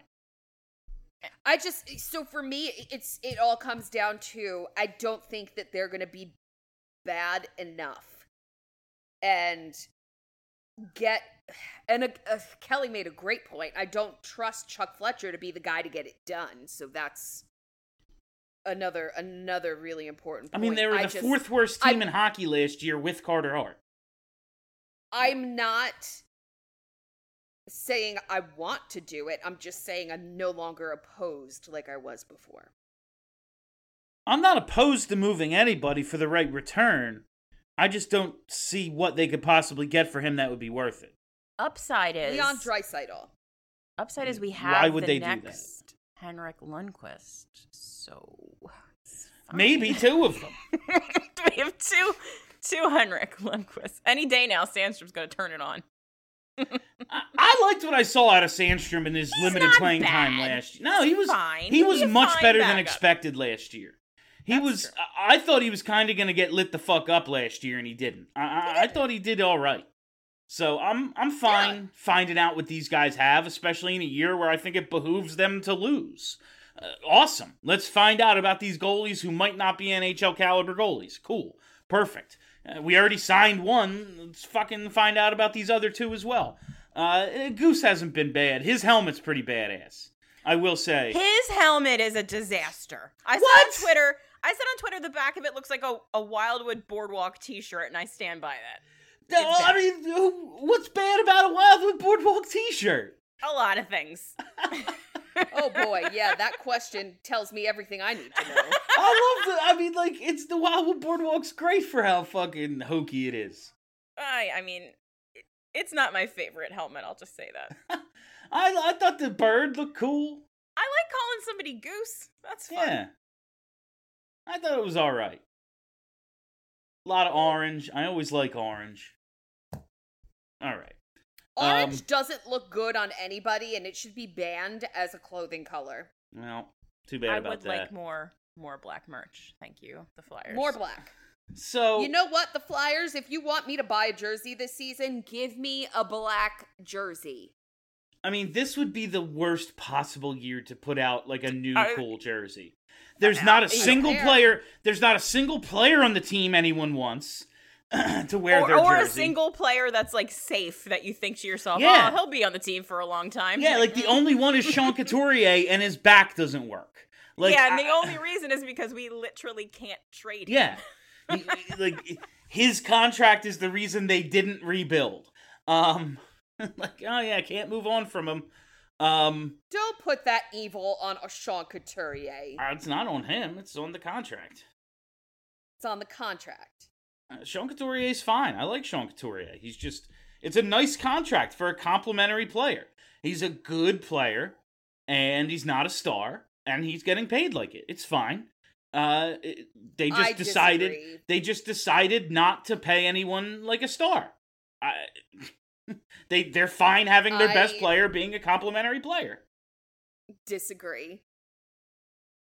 I just so for me it's it all comes down to I don't think that they're going to be bad enough and get and uh, Kelly made a great point. I don't trust Chuck Fletcher to be the guy to get it done. So that's another another really important I mean, they were the just- fourth worst I- team in hockey last year with Carter Hart. I'm not saying I want to do it. I'm just saying I'm no longer opposed like I was before. I'm not opposed to moving anybody for the right return. I just don't see what they could possibly get for him that would be worth it. Upside is Leon Draisaitl. Upside is we have Why would the they do that? Henrik Lundqvist. So. Maybe two of them. we have two two Henrik Lundqvist. Any day now, Sandstrom's gonna turn it on. I, I liked what I saw out of Sandstrom in his He's limited not playing time last year. No, he was Fine. he was be much fine better than expected last year. He That's was. true. I thought he was kind of going to get lit the fuck up last year, and he didn't. I, I, I thought he did all right. So I'm I'm fine finding out what these guys have, especially in a year where I think it behooves them to lose. Uh, awesome. Let's find out about these goalies who might not be NHL caliber goalies. Cool. Perfect. Uh, we already signed one. Let's fucking find out about these other two as well. Uh, Goose hasn't been bad. His helmet's pretty badass. I will say. His helmet is a disaster. I saw What? on Twitter. I said on Twitter the back of it looks like a, a Wildwood Boardwalk T-shirt, and I stand by that. No, I mean, what's bad about a Wildwood Boardwalk T-shirt? A lot of things. Oh boy, yeah, that question tells me everything I need to know. I love the. I mean, like, it's the Wildwood Boardwalk's great for how fucking hokey it is. I I mean, it's not my favorite helmet. I'll just say that. I I thought the bird looked cool. I like calling somebody goose. That's fun. Yeah, I thought it was all right. A lot of orange. I always like orange. All right. Orange Um, doesn't look good on anybody, and it should be banned as a clothing color. Well, too bad I about that. I would like more more black merch. Thank you, the Flyers. More black. so You know what, the Flyers? If you want me to buy a jersey this season, give me a black jersey. I mean, this would be the worst possible year to put out like a new I- cool jersey. There's not a single player. There's not a single player on the team anyone wants to wear Or, their or jersey. a single player that's like safe that you think to yourself, Yeah. oh, he'll be on the team for a long time. Yeah, like the only one is Sean Couturier, and his back doesn't work. Like, yeah, and the I- only reason is because we literally can't trade. him. yeah, like his contract is the reason they didn't rebuild. Um, like, oh yeah, I can't move on from him. Um, Don't put that evil on a Sean Couturier. uh, it's not on him; it's on the contract. It's on the contract. Uh, Sean Couturier is fine. I like Sean Couturier. He's just it's a nice contract for a complementary player. He's a good player and he's not a star and he's getting paid like it. It's fine. Uh it- they just I decided disagree. they just decided not to pay anyone like a star. I, they they're fine having their best player being a complementary player. Disagree.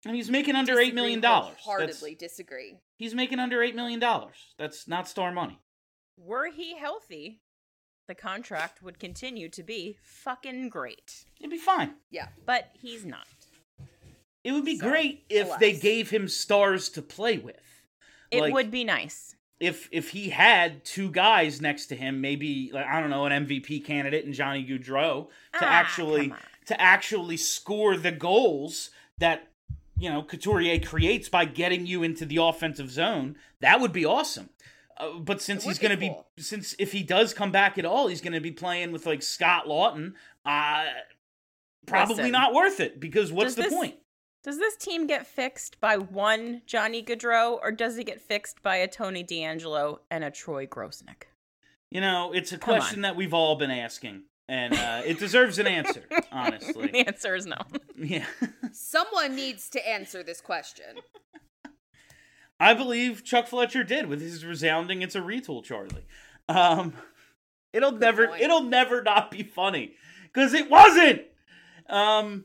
And he's making under 8 million dollars. Wholeheartedly disagree. He's making under 8 million dollars. That's not star money. Were he healthy, the contract would continue to be fucking great. It'd be fine. Yeah. But he's not. It would be So, great if they gave him stars to play with. It Like, would be nice. If if he had two guys next to him, maybe like I don't know, an MVP candidate and Johnny Gaudreau to Ah, actually to actually score the goals that you know Couturier creates by getting you into the offensive zone. That would be awesome. Uh, but since he's going to be cool. since if he does come back at all, he's going to be playing with like Scott Laughton. Uh probably Listen. not worth it because what's the this- point? Does this team get fixed by one Johnny Gaudreau, or does it get fixed by a Tony DeAngelo and a Troy Grosenick? You know, it's a Come on. question that we've all been asking, and uh, it deserves an answer. Honestly, the answer is no. yeah, Someone needs to answer this question. I believe Chuck Fletcher did with his resounding "It's a retool, Charlie." Um, it'll never, point. it'll never not be funny because it wasn't. Um,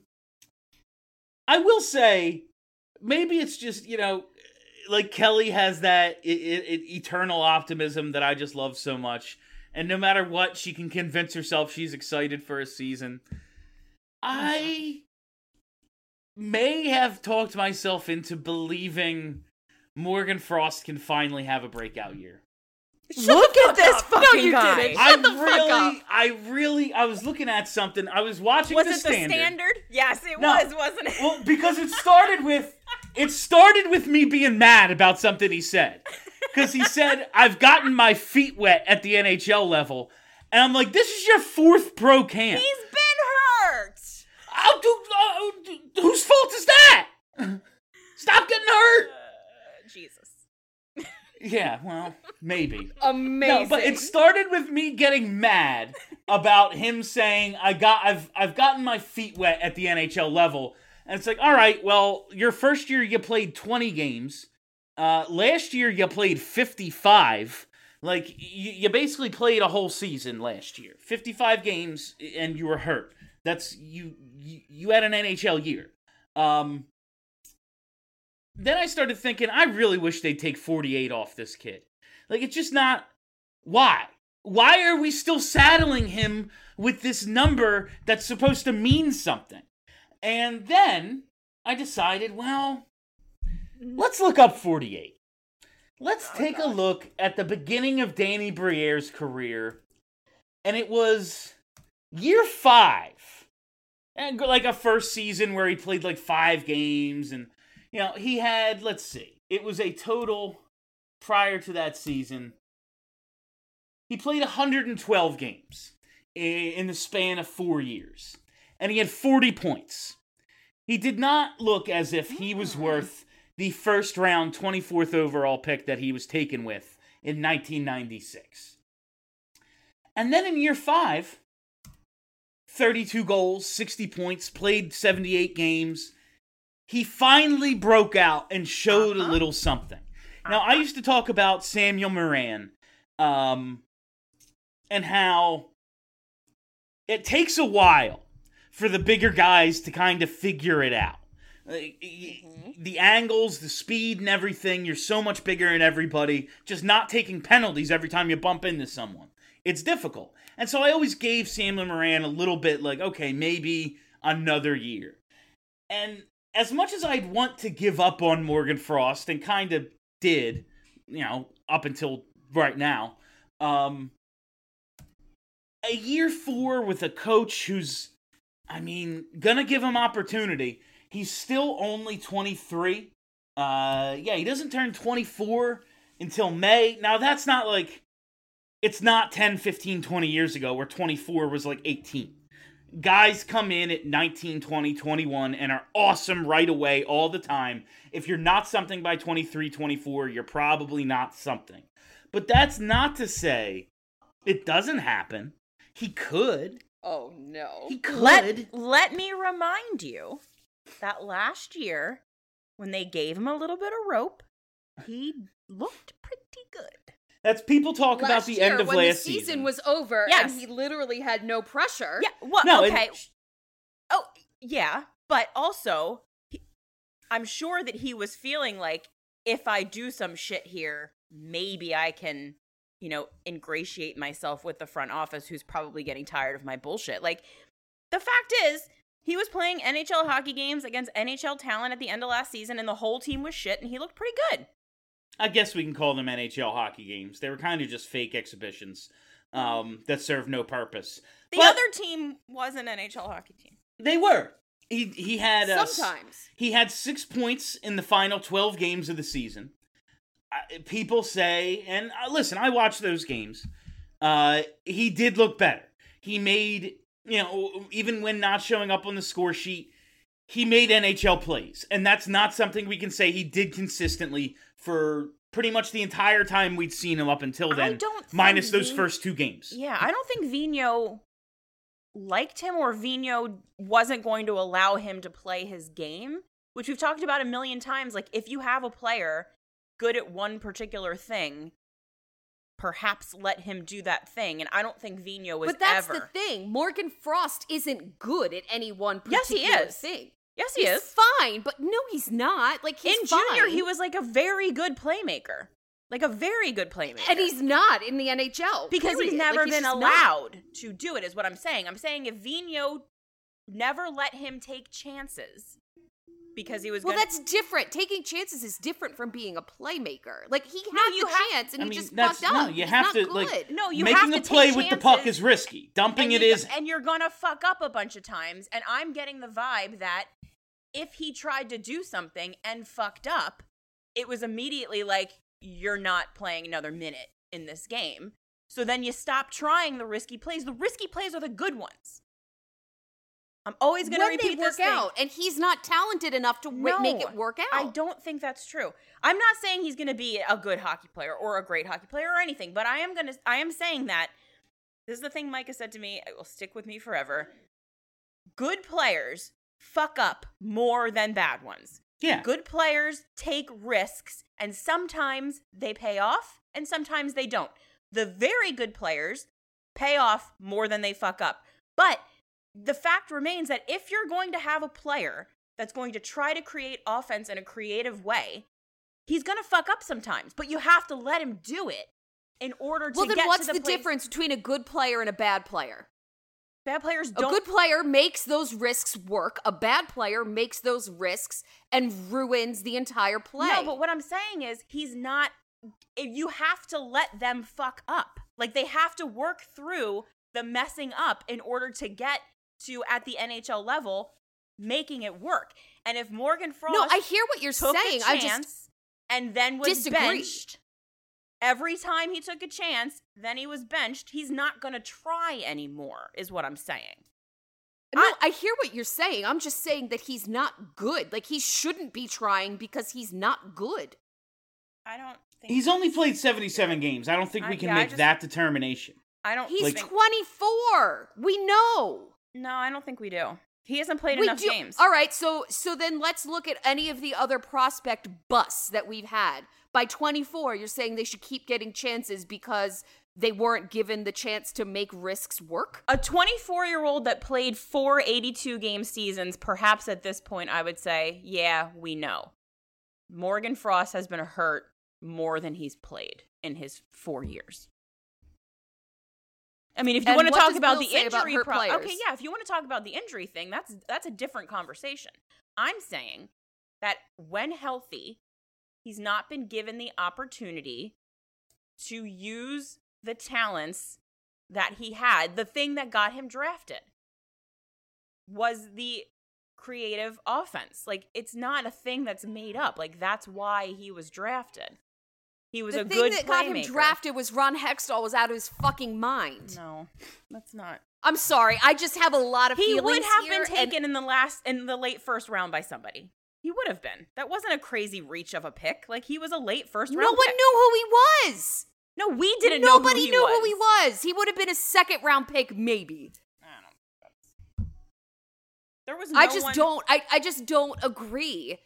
I will say, maybe it's just you know, like Kelly has that I- I- I- eternal optimism that I just love so much, and no matter what, she can convince herself she's excited for a season. Oh, I may have talked myself into believing Morgan Frost can finally have a breakout year. Look at this fucking you guy. didn't. I the fuck really, up. I really, I was looking at something. I was watching Was the it standard. the standard? Yes, it No. was, wasn't it? Well, because it started with, it started with me being mad about something he said. Because he said, I've gotten my feet wet at the NHL level. And I'm like, this is your fourth pro camp. He's been hurt. Oh, dude, uh, whose fault is that? Stop getting hurt. Yeah, well, maybe. Amazing. No, but it started with me getting mad about him saying I got I've I've gotten my feet wet at the NHL level. And it's like, all right, well, your first year you played 20 games. Uh, last year you played 55. Like you, you basically played a whole season last year. 55 games and you were hurt. That's you you, you had an NHL year. Um then I started thinking I really wish they'd take 48 off this kid. Like it's just not why? Why are we still saddling him with this number that's supposed to mean something? And then I decided, well, let's look up 48. Let's oh, take a look at the beginning of Danny Briere's career. And it was year five. And like a first season where he played like five games. And, you know, he had, let's see, it was a total prior to that season. He played 112 games in the span of four years, and he had 40 points. He did not look as if he was hmm. worth the first round 24th overall pick that he was taken with in 1996. And then in year five, 32 goals, 60 points, played 78 games. He finally broke out and showed a uh-huh. little something. Now, I uh-huh. used to talk about Samuel Morin um, and how it takes a while for the bigger guys to kind of figure it out. Like, y- mm-hmm. The angles, the speed, and everything, you're so much bigger than everybody. Just not taking penalties every time you bump into someone. It's difficult. And so I always gave Samuel Morin a little bit like, okay, maybe another year. And as much as I'd want to give up on Morgan Frost and kind of did, you know, up until right now, um, a year four with a coach who's, I mean, gonna give him opportunity. He's still only 23. Uh, yeah, he doesn't turn 24 until May. Now, that's not like, it's not 10, 15, 20 years ago where 24 was like 18. Guys come in at 19, 20, 21 and are awesome right away all the time. If you're not something by 23, 24, you're probably not something. But that's not to say it doesn't happen. He could. oh no. He could. Let let me remind you that last year when they gave him a little bit of rope, he looked pretty good. That's people talk about the year, end of when last the season, season. was over Yes. and he literally had no pressure. Yeah, well, no, and- okay. Oh, yeah, but also he, I'm sure that he was feeling like if I do some shit here, maybe I can, you know, ingratiate myself with the front office who's probably getting tired of my bullshit. Like the fact is, he was playing NHL hockey games against NHL talent at the end of last season and the whole team was shit and he looked pretty good. I guess we can call them NHL hockey games. They were kind of just fake exhibitions um, that served no purpose. The But other team was an NHL hockey team. they were. He he had uh, Sometimes. he had six points in the final twelve games of the season. Uh, people say, and uh, listen, I watched those games. Uh, he did look better. He made you know even when not showing up on the score sheet, he made NHL plays, and that's not something we can say he did consistently for pretty much the entire time we'd seen him up until I then, don't minus those he- first two games. Yeah, I don't think Vino liked him or Vino wasn't going to allow him to play his game, which we've talked about a million times. Like, if you have a player good at one particular thing, perhaps let him do that thing. And I don't think Vino was But that's ever. the thing. Morgan Frost isn't good at any one Yes, he particular is. thing. Yes, he he's is. fine, but no, he's not. Like he's In junior, fine. he was like a very good playmaker. Like a very good playmaker. and he's not in the NHL because he's never Like, he's been not. allowed to do it is what i'm saying i'm saying if vino never let him take chances because he was Well, gonna, that's different. Taking chances is different from being a playmaker. Like he No, had you the have- chance and I he just that's fucked no. up. You He's have not to good. like no you making have to a play with the puck is risky. Dumping and it you- is and you're gonna fuck up a bunch of times and i'm getting the vibe that if he tried to do something and fucked up it was immediately like you're not playing another minute in this game So then you stop trying the risky plays. The risky plays are the good ones. I'm always going to when they repeat work this thing. out, and he's not talented enough to w- make it work out. I don't think that's true. I'm not saying he's going to be a good hockey player or a great hockey player or anything, but I am going to I am saying that this is the thing Micah said to me, it will stick with me forever. Good players fuck up more than bad ones. Yeah. Good players take risks and sometimes they pay off and sometimes they don't. The very good players pay off more than they fuck up. But the fact remains that if you're going to have a player that's going to try to create offense in a creative way, he's going to fuck up sometimes, but you have to let him do it in order to well, then get what's to the, the difference between a good player and a bad player? Bad players A good player makes those risks work. A bad player makes those risks and ruins the entire play. No, but what I'm saying is he's not. If you have to let them fuck up, like they have to work through the messing up in order to get to at the NHL level, making it work. And if Morgan Frost, no, I hear what you're took saying. a I chance just and then was disagree. benched. Every time he took a chance, then he was benched. He's not going to try anymore, is what I'm saying. no, I- I hear what you're saying. I'm just saying that he's not good. Like he shouldn't be trying because he's not good. I don't think He's only played 77 games. I don't think I- we can yeah, make just- that determination. I don't. He's Like- think, 24. We know. No, I don't think we do. He hasn't played we enough do- games. All right, so so then let's look at any of the other prospect busts that we've had. By 24, you're saying they should keep getting chances because they weren't given the chance to make risks work? a 24 year old that played four 82 game seasons, perhaps at this point, I would say, yeah, we know. Morgan Frost has been hurt more than he's played in his four years. I mean, if you And want to talk about Bill the about injury, pro- okay, yeah. If you want to talk about the injury thing, that's that's a different conversation. I'm saying that when healthy, he's not been given the opportunity to use the talents that he had. The thing that got him drafted was the creative offense. Like it's not a thing that's made up. Like that's why he was drafted. He was the a thing good that got him drafted was Ron Hextall was out of his fucking mind. No, that's not. I'm sorry, I just have a lot of people. He feelings would have here, been and- taken in the last in the late first round by somebody. He would have been. That wasn't a crazy reach of a pick. Like he was a late first round. no one pick. knew who he was. No, we didn't Nobody know who he knew was. who he was. He would have been a second round pick, maybe. I don't. There was. No I just one- don't. I, I just don't agree.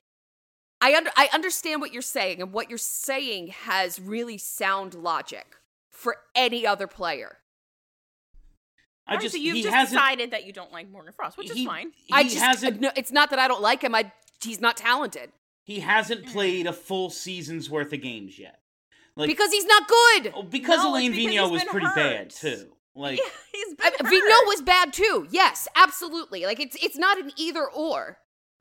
I under I understand what you're saying, and what you're saying has really sound logic for any other player. I Alright, just so you've he just hasn't decided that you don't like Morgan Frost, which is fine. He I just hasn't no, it's not that I don't like him. I he's not talented he hasn't played a full season's worth of games yet. Like because he's not good. oh, because No, it's Alain because Vigneault was pretty hurt. bad too. Like Yeah, he's been I, hurt. Vigneault was bad too. Yes, absolutely. Like it's it's not an either or.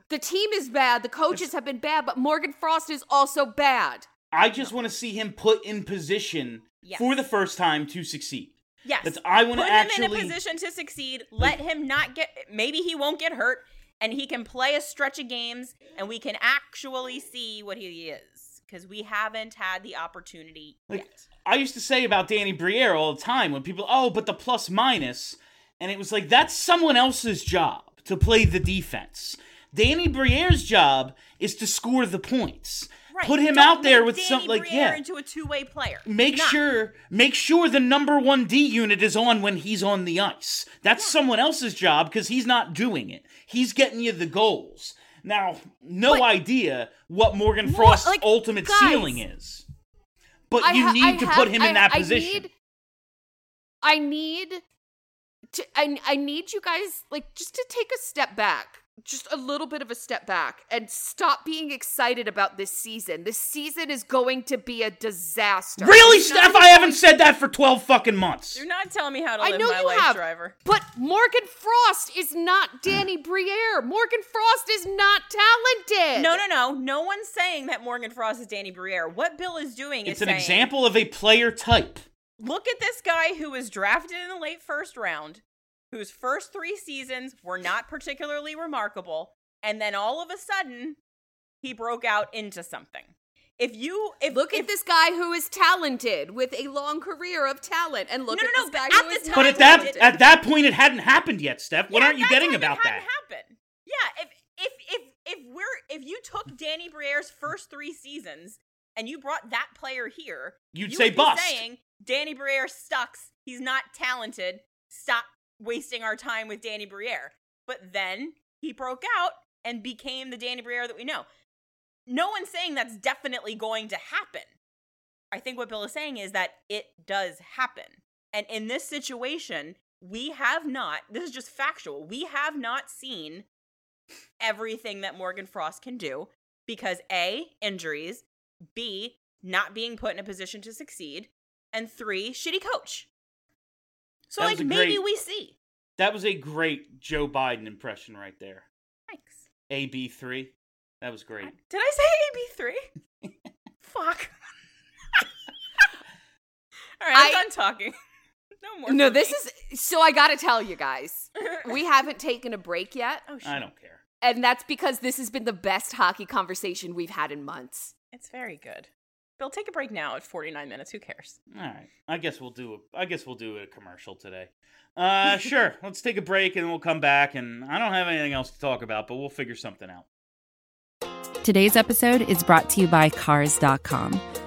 The team is bad. The coaches have been bad, but Morgan Frost is also bad. I just want to see him put in position Yes. for the first time to succeed. Yes. That's I want to Put to him in a position to succeed. Let him not get. Maybe he won't get hurt, and he can play a stretch of games, and we can actually see what he is because we haven't had the opportunity Like, yet. I used to say about Danny Briere all the time when people, oh, but the plus minus, and it was like that's someone else's job to play the defense. Danny Briere's job is to score the points. Right. Put him Don't out there with Danny some like Briere yeah. into a two-way player. Make Not. sure make sure the number 1 D unit is on when he's on the ice. That's someone else's job cuz he's not doing it. He's getting you the goals. Now, no But- idea what Morgan Frost's like, ultimate guys, ceiling is. But I you ha- need I to have- put him in that I position. need- I need to I, I need you guys like just to take a step back. Just a little bit of a step back and stop being excited about this season. This season is going to be a disaster. Really, Steph? I haven't going- said that for 12 fucking months. You're not telling me how to I live know my you life, have, driver. but Morgan Frost is not Danny Briere. Morgan Frost is not talented. No, no, no. No one's saying that Morgan Frost is Danny Briere. What Bill is doing It's is an saying, example of a player type. look at this guy who was drafted in the late first round, whose first three seasons were not particularly remarkable, and then all of a sudden, he broke out into something. if you if Look if, at this guy who is talented with a long career of talent, and look No, at no, this no, guy but who at is the not time But at that talented. at that point, it hadn't happened yet, Steph. What Yeah, aren't you getting time it about that? hadn't happened. Yeah, if if if if we're if you took Danny Briere's first three seasons and you brought that player here, You'd you say would be bust. saying Danny Briere sucks. He's not talented. Stop wasting our time with Danny Briere. But then he broke out and became the Danny Briere that we know. No one's saying that's definitely going to happen. I think what Bill is saying is that it does happen. And in this situation, we have not, this is just factual, we have not seen everything that Morgan Frost can do because A, injuries, B, not being put in a position to succeed, and three, shitty coach. So, That like, was maybe great- we see. That was a great Joe Biden impression right there. Thanks. AB three. That was great. Did I say AB3? Fuck. All right, I'm I- done talking. No more. no, this me. is so. I gotta tell you guys, we haven't taken a break yet, Oh, shit. I don't care. and that's because this has been the best hockey conversation we've had in months. It's very good. Bill, take a break now at 49 minutes. Who cares? All right. I guess we'll do. A, I guess we'll do a commercial today. Uh, sure. Let's take a break and we'll come back. And I don't have anything else to talk about, but we'll figure something out. Today's episode is brought to you by Cars.com.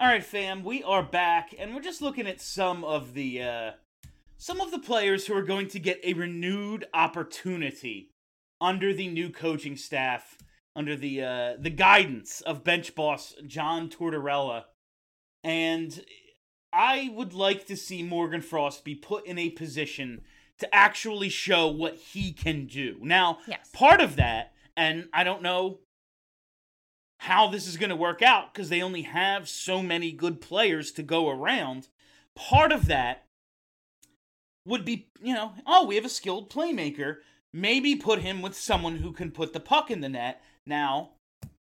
All right, fam. We are back, and we're just looking at some of the uh, some of the players who are going to get a renewed opportunity under the new coaching staff, under the uh, the guidance of bench boss John Tortorella, and I would like to see Morgan Frost be put in a position to actually show what he can do. Now, Yes. part of that, and I don't know how this is going to work out because they only have so many good players to go around. Part of that would be, you know, oh, we have a skilled playmaker. Maybe put him with someone who can put the puck in the net. Now,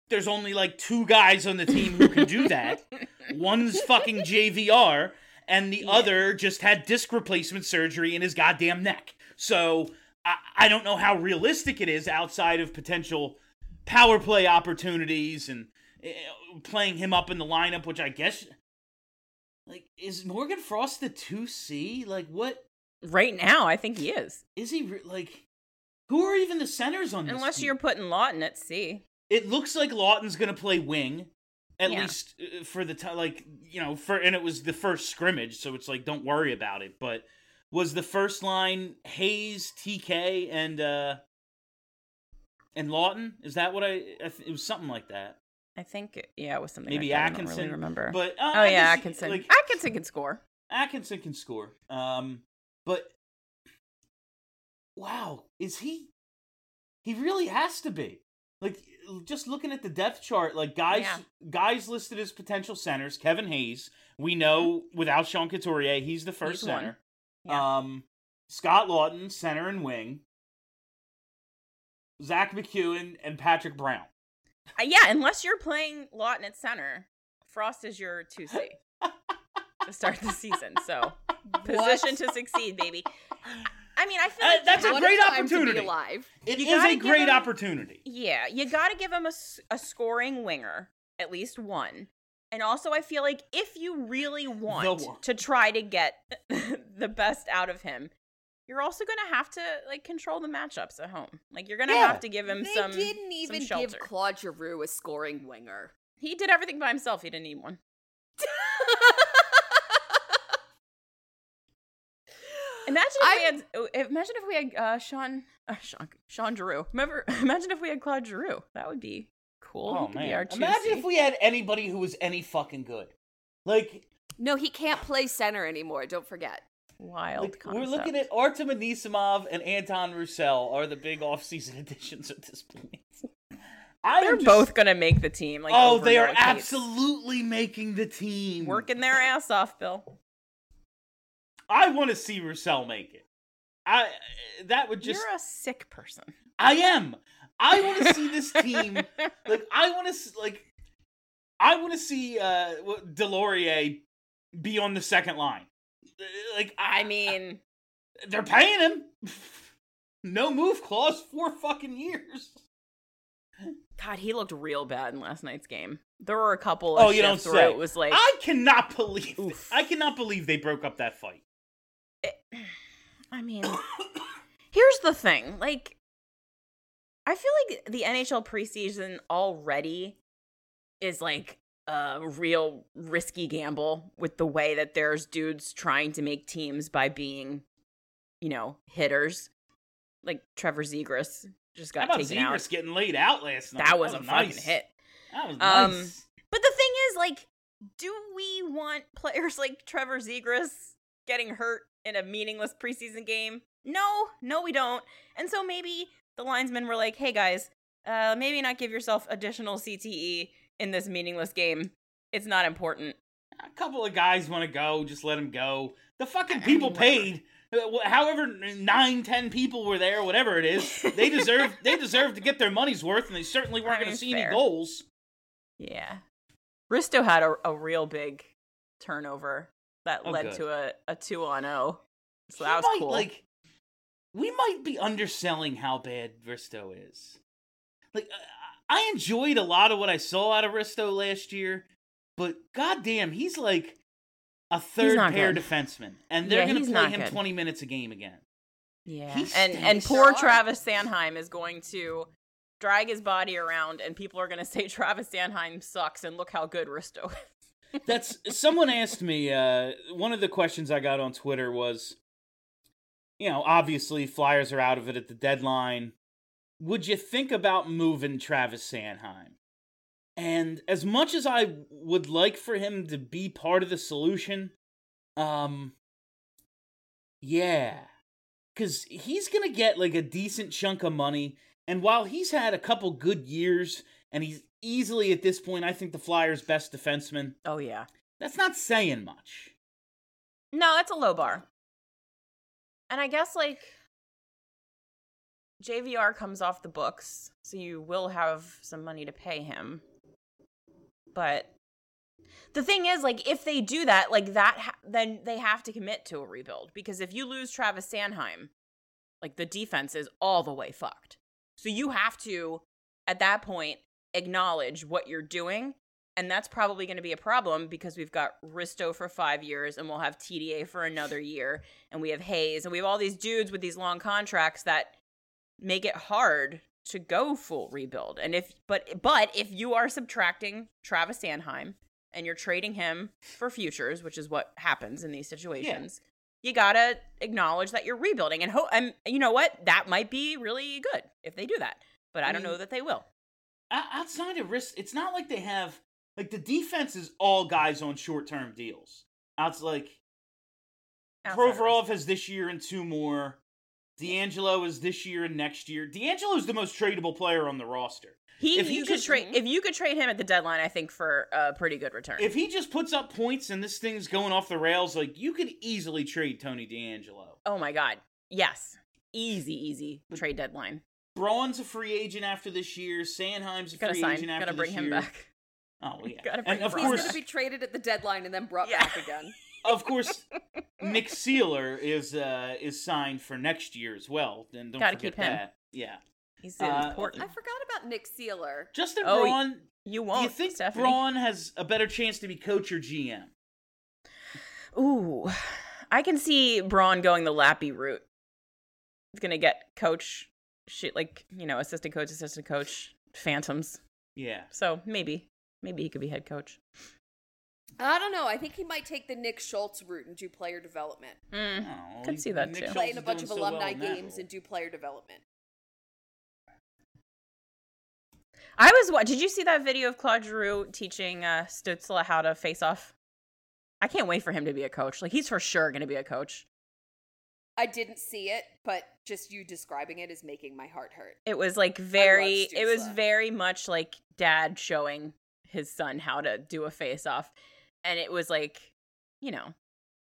there's only like two guys on the team who can do that. One's fucking JVR, and the other just had disc replacement surgery in his goddamn neck. So I, I don't know how realistic it is outside of potential power play opportunities and uh, playing him up in the lineup, which I guess. Like, is Morgan Frost the 2C? Like, what? Right now, I think he is. Is he, re- like. Who are even the centers on this Unless you're putting Laughton at C. It looks like Laughton's gonna play wing, at Yeah. least uh, for the time. Like you know, for and it was the first scrimmage, so it's like don't worry about it. But was the first line Hayes, TK, and uh and Laughton? Is that what I? I th- it was something like that. I think, yeah, it was something Maybe like that. I don't Atkinson. really remember. But uh, oh, yeah, guess, Atkinson. Like Atkinson can score. Atkinson can score. Um, but wow, is he? He really has to be. Like just looking at the depth chart, like guys, Yeah. guys listed as potential centers. Kevin Hayes, we know without Sean Couturier, he's the first He's center. Yeah. Um, Scott Laughton, center and wing. Zack MacEwen and Patrick Brown. Uh, yeah, unless you're playing Laughton at center, Frost is your 2C to start the season. So, position to succeed, baby. I mean, I feel Uh, that's a great time to opportunity. be alive. It You is a great him- opportunity. Yeah, you got to give him a, a scoring winger, at least one. And also, I feel like if you really want to try to get the best out of him, you're also going to have to like control the matchups at home. Like you're going to Yeah. have to give him They some. didn't even give. Claude Giroux a scoring winger. He did everything by himself. He didn't need one. Imagine if we had. uh, Imagine if we had uh, Sean, uh, Sean, Sean Giroux. Remember? Imagine if we had Claude Giroux. That would be cool. Oh man! be our Imagine if we had anybody who was any fucking good. Like, no, he can't play center anymore. Don't forget. Wild like concept. we're looking at Artem Anisimov and Antoine Roussel are the big offseason additions at this point. I They're just- both gonna make the team. Like, oh, they are absolutely making the team. working their ass off, Bill. I want to see Roussel make it. I that would just You're a sick person. I am. I want to see this team. Like I want to like I want to see uh Deslauriers be on the second line. Like I mean, they're paying him. No move clause for fucking years. God, he looked real bad in last night's game. There were a couple of Oh, you don't say. it was like, I cannot believe. Oof. I cannot believe they broke up that fight. I mean, here's the thing. Like, I feel like the NHL preseason already is like a real risky gamble with the way that there's dudes trying to make teams by being, you know, hitters. Like Trevor Zegras just How got about taken out. Zegras getting laid out last night? That was a fucking nice. hit. That was Um, nice. But the thing is, like, do we want players like Trevor Zegras getting hurt in a meaningless preseason game? No, no, we don't. And so maybe the linesmen were like, hey guys, uh, maybe not give yourself additional CTE in this meaningless game. It's not important. A couple of guys want to go, just let them go. The fucking people paid, uh, however nine, ten people were there, whatever it is. They deserve they deserve to get their money's worth, and they certainly weren't going to see fair. any goals. Yeah. Risto had a, a real big turnover that Oh, led good. to a, a two on oh. So He that was might, cool. Like, we might be underselling how bad Risto is. Like, uh, I enjoyed a lot of what I saw out of Risto last year, but goddamn, he's like a third pair good. defenseman, and they're Yeah, going to play him good. twenty minutes a game again. Yeah, He and and poor Sure. Travis Sanheim is going to drag his body around, and people are going to say Travis Sanheim sucks, and look how good Risto is. That's someone asked me. Uh, one of the questions I got on Twitter was, you know, obviously Flyers are out of it at the deadline. Would you think about moving Travis Sanheim? And as much as I would like for him to be part of the solution, um, yeah, because he's gonna get like a decent chunk of money. And while he's had a couple good years, and he's easily at this point, I think the Flyers' best defenseman. Oh yeah, That's not saying much. no, that's a low bar. And I guess like JVR comes off the books, so you will have some money to pay him. But the thing is, like, if they do that, like that, ha- then they have to commit to a rebuild because if you lose Travis Sanheim, like the defense is all the way fucked. So you have to, at that point, acknowledge what you're doing. And that's probably going to be a problem because we've got Risto for five years and we'll have TDA for another year. And we have Hayes and we have all these dudes with these long contracts that make it hard to go full rebuild. And if, but, but if you are subtracting Travis Sanheim and you're trading him for futures, which is what happens in these situations, you gotta acknowledge that you're rebuilding and hope. And you know what? That might be really good if they do that. But I, I don't mean- know mm. that they will. Outside of risk, it's not like they have like the defense is all guys on short term deals. It's like Outside Provorov has this year and two more. DeAngelo is this year and next year. DeAngelo is the most tradable player on the roster. He, If he you could trade mhm. if you could trade him at the deadline. I think for a pretty good return. If he just puts up points and this thing's going off the rails, like you could easily trade Tony DeAngelo. oh my god, yes, easy, easy trade deadline. Braun's a free agent after this year. Sanheim's a free sign. agent after Gotta bring this him year. back. Oh yeah, Gotta and bring of Braun He's going to be traded at the deadline and then brought Yeah. back again. Of course, Nick Seeler is uh is signed for next year as well. Then don't Gotta forget keep him. that. Yeah, He's Uh, important. I forgot about Nick Seeler. Justin Oh, Braun. you Do won't. Do you think Stephanie. Braun has a better chance to be coach or GM? Ooh, I can see Braun going the Lappy route. He's gonna get coach shit like you know assistant coach, assistant coach, phantoms. Yeah, So maybe, maybe he could be head coach. I don't know. I think he might take the Nick Schultz route and do player development. Mm. Oh, Could see that Nick too. Schultz Play in a bunch of doing so well alumni in games and do player development. I was. What did you see that video of Claude Giroux teaching uh, Stützle how to face off? I can't wait for him to be a coach. Like he's for sure going to be a coach. I didn't see it, but just you describing it is making my heart hurt. It was like very it was very much like dad showing his son how to do a face off. And it was like, you know,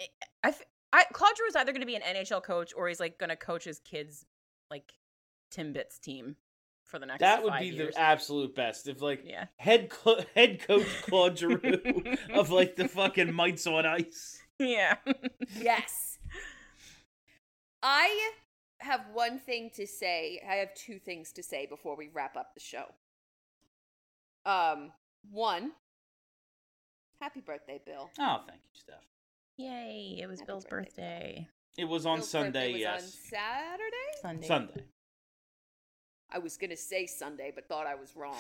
it- I f- I Claude Giroux is either going to be an NHL coach or he's like going to coach his kids like Timbits team for the next That would five be years. the absolute best if like Yeah. head cl- head coach Claude Giroux of like the fucking mites on ice. Yeah. Yes. I have one thing to say. I have two things to say before we wrap up the show. Um, one, happy birthday, Bill. Oh, thank you, Steph. Yay, it was Happy Bill's birthday. birthday. It was on Bill's Sunday, was yes. On Saturday? Sunday. Sunday. I was gonna say Sunday, but thought I was wrong.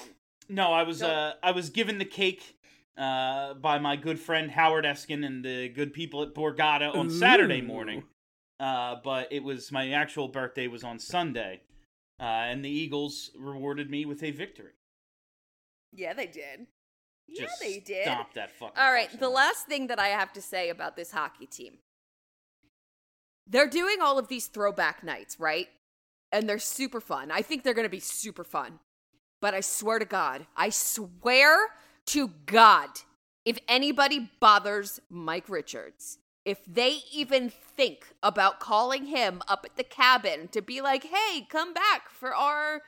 No, I was Don't- uh I was given the cake uh by my good friend Howard Eskin and the good people at Borgata on Saturday morning. Uh but it was my actual birthday was on Sunday. Uh and the Eagles rewarded me with a victory. Yeah, they did. Yeah, Just they did. Stop that fucking All right, person. the last thing that I have to say about this hockey team. They're doing all of these throwback nights, right? And they're super fun. I think they're going to be super fun. But I swear to God, I swear to God, if anybody bothers Mike Richards, if they even think about calling him up at the cabin to be like, hey, come back for our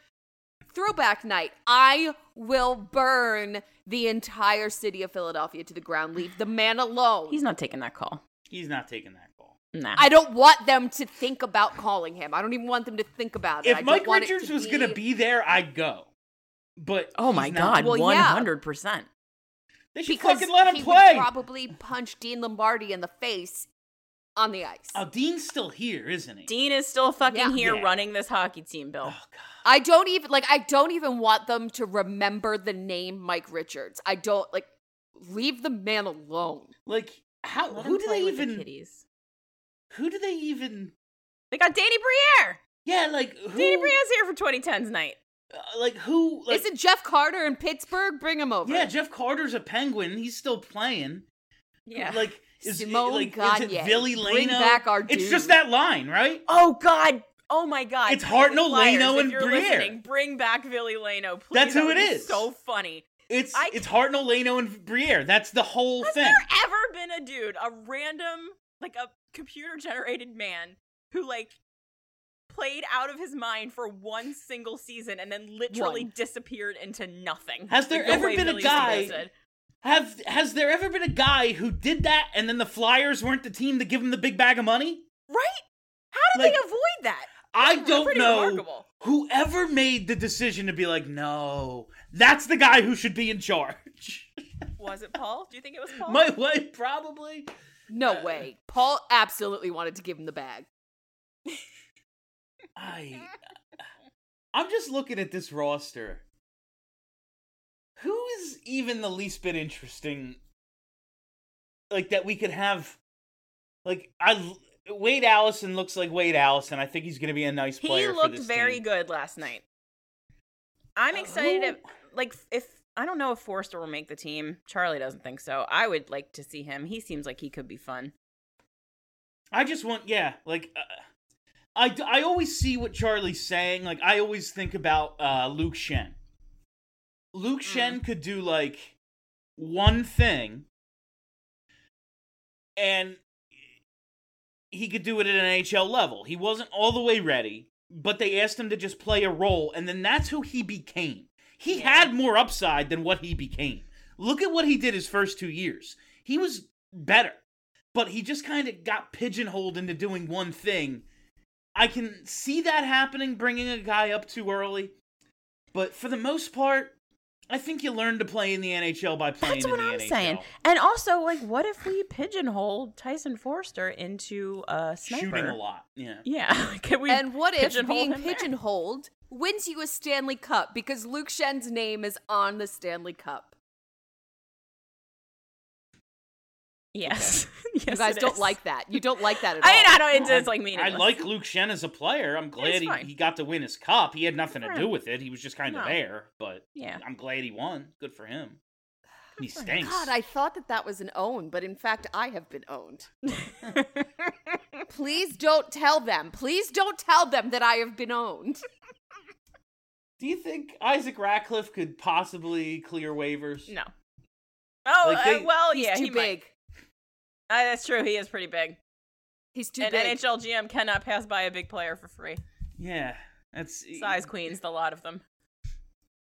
throwback night, I will burn the entire city of Philadelphia to the ground. Leave the man alone. He's not taking that call. He's not taking that call. Nah. I don't want them to think about calling him. I don't even want them to think about it. I If don't Mike want it Richards to was gonna be there, I'd go. But oh my god, Well, one yeah. hundred percent. They should because fucking let him he play. would probably punch Dean Lombardi in the face on the ice. Oh, Dean's still here, isn't he? Dean is still fucking Yeah. here Yeah. running this hockey team, Bill. Oh god. I don't even like. I don't even want them to remember the name Mike Richards. I don't like. Leave the man alone. Like how Let who do they with the even who do they even They got Danny Briere. Yeah, like who Danny Briere's here for 2010's night. uh, like who like Isn't Jeff Carter in Pittsburgh? Bring him over. Yeah, Jeff Carter's a penguin. He's still playing. Yeah. Like is Simone it, like is it Billy Leino? Bring back our dude. It's just that line, right? oh God. Oh my God. It's Hartnell, Leino, and Briere. Bring back Billy Leino, please. That's who would it is. So funny. It's I- it's Hartnell, Leino, and Briere. That's the whole Has thing. Has there ever been a dude, a random, like a computer generated man who like played out of his mind for one single season and then literally One. disappeared into nothing? Has there Like ever been a guy-. Have has there ever been a guy who did that and then the Flyers weren't the team to give him the big bag of money? Right? How did Like, they avoid that? I don't know remarkable. whoever made the decision to be like, no, that's the guy who should be in charge. Was it Paul? Do you think it was Paul? My wife probably. No uh, way. Paul absolutely wanted to give him the bag. I I'm just looking at this roster. Who is even the least bit interesting? Like that we could have like I Wade Allison looks like Wade Allison. I think he's going to be a nice he player for looked very team. good last night. I'm Uh, excited. who- to, like, if I don't know if Forrester will make the team. Charlie doesn't think so. I would like to see him. He seems like he could be fun. I just want, yeah, like uh, I I always see what Charlie's saying. Like I always think about uh, Luke Schenn. Luke mm. Schenn could do like one thing, and he could do it at an NHL level. He wasn't all the way ready, but they asked him to just play a role, and then that's who he became. He Yeah. had more upside than what he became. Look at what he did his first two years. He was better, but he just kind of got pigeonholed into doing one thing. I can see that happening, bringing a guy up too early, but for the most part, I think you learn to play in the NHL by playing That's in what the I'm NHL. saying. And also, like, what if we pigeonhole Tyson Foerster into a sniper? Shooting a lot, yeah. Yeah. Can we? and what if being him there? pigeonholed wins you a Stanley Cup because Luke Schenn's name is on the Stanley Cup? Yes. yes. you guys it don't is. like that. You don't like that at all. I mean, all. I don't. It's, it's like I like Luke Schenn as a player. I'm glad he, he got to win his cup. He had nothing to do with it. He was just kind of No. there, but Yeah. I'm glad he won. Good for him. He for stinks. God, I thought that that was an own, but in fact, I have been owned. Please don't tell them. Please don't tell them that I have been owned. Do you think Isaac Ratcliffe could possibly clear waivers? No. Oh Like, they- uh, well, He's yeah, too he big. Might. Uh, that's true. He is pretty big. He's too An big. NHL GM cannot pass by a big player for free. Yeah, that's Size queens, the lot of them.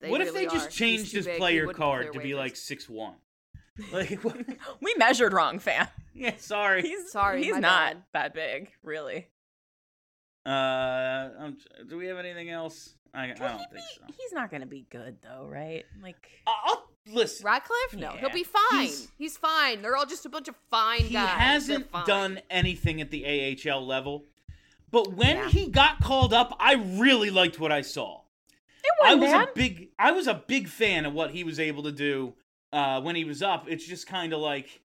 They what if they just are. He's changed his big. Player card to be waivers. like six one? Like, what? We measured wrong, fam. yeah, sorry. He's Sorry, He's not bad. that big, really. Uh, um, do we have anything else? I, I don't he think be- so. He's not gonna be good though, right? Like I- I'll listen. Ratcliffe? No, Yeah. he'll be fine. He's- He's, fine. They're all just a bunch of fine he guys. He hasn't done anything at the AHL level, but when Yeah. he got called up, I really liked what I saw. it I wasn't bad. a big I was a big fan of what he was able to do uh, when he was up. It's just kind of like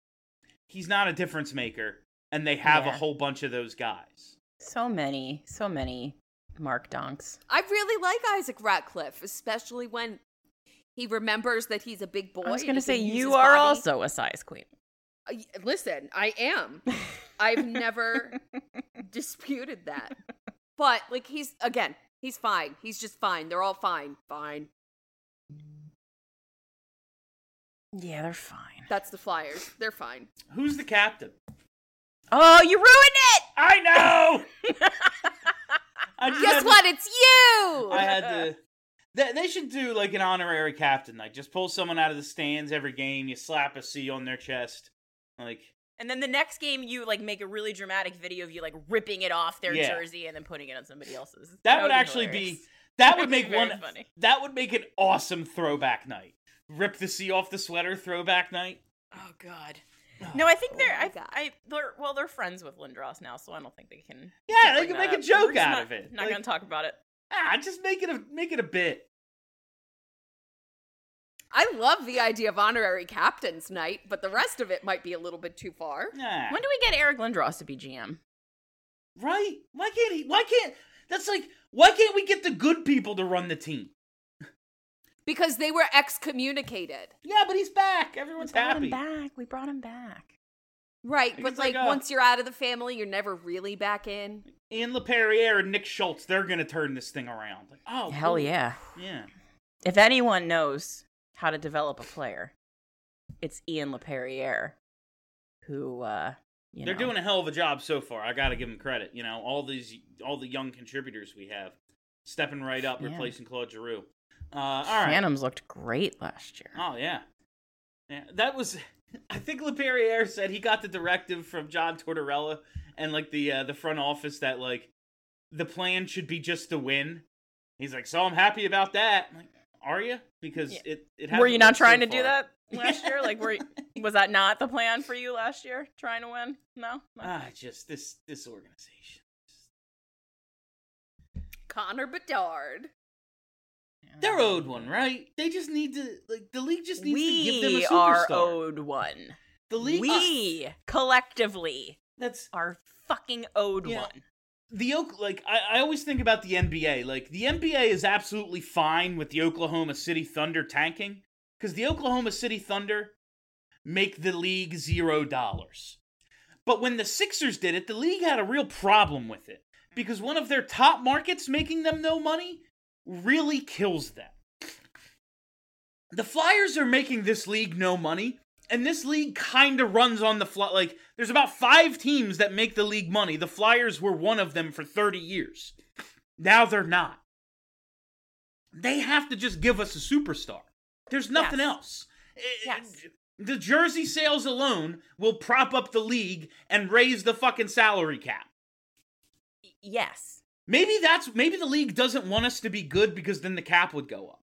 he's not a difference maker, and they have a whole bunch of those guys. so many, so many Mark Donks. I really like Isaac Ratcliffe, especially when he remembers that he's a big boy. I was gonna say you are body. also a size queen. Uh, Listen, I am. I've never disputed that. But like he's again, he's fine. He's just fine. They're all fine. Fine. Yeah, they're fine. That's the Flyers. They're fine. Who's the captain? Oh, you ruined it! I know. I just had Guess to- what? It's you. I had to. They, they should do like an honorary captain Like Just pull someone out of the stands every game. You slap a C on their chest. Like, And then the next game, you like make a really dramatic video of you like ripping it off their Yeah. jersey and then putting it on somebody else's. that would be actually be. hilarious. That would That'd make one. funny. That would make an awesome throwback night. Rip the C off the sweater throwback night. Oh God. No, I think Oh they're. I, I, they're well. They're friends with Lindros now, so I don't think they can. Yeah, they can that make a joke out not- of it. Not Like- gonna talk about it. Ah, just make it a make it a bit. I love the idea of honorary captains night, but the rest of it might be a little bit too far. Nah. When do we get Eric Lindros to be GM? right? Why can't he? Why can't? That's like. Why can't we get the good people to run the team? Because they were excommunicated. Yeah, but he's back. Everyone's we brought happy. him back. We brought him back. Right, but like like a- once you're out of the family, you're never really back in. Ian Laperriere and Nick Schultz, they're gonna turn this thing around. Like, oh, Hell cool. yeah! yeah. If anyone knows how to develop a player, it's Ian Laperriere, who uh, you They're know, doing a hell of a job so far. I got to give them credit. You know, all these, all the young contributors we have, stepping right up, Yeah. replacing Claude Giroux. Uh, all right. Phantoms looked great last year. Oh yeah, yeah. That was. I think Laperriere said he got the directive from John Tortorella and like the uh, the front office that like the plan should be just to win. He's like, so I'm happy about that. I'm like, are you? Because Yeah. it it. Were you not worked so trying to do that last year? Like, were you, was that not the plan for you last year? Trying to win? No. No? Ah, just this this organization. Connor Bedard. They're owed one, right? They just need to like the league just needs we to give them a superstar. are owed one. the league we collectively that's are fucking owed Yeah. one. the Oak like I, I always think about the NBA. Like the NBA is absolutely fine with the Oklahoma City Thunder tanking because the Oklahoma City Thunder make the league zero dollars. But when the Sixers did it, the league had a real problem with it because one of their top markets making them no money really kills them. The Flyers are making this league no money, and this league kind of runs on the fly. Like, there's about five teams that make the league money. The Flyers were one of them for 30 years. Now they're not. They have to just give us a superstar. There's nothing Yes. else. Eh, Yes. The jersey sales alone will prop up the league and raise the fucking salary cap. Yes. Maybe that's maybe the league doesn't want us to be good because then the cap would go up.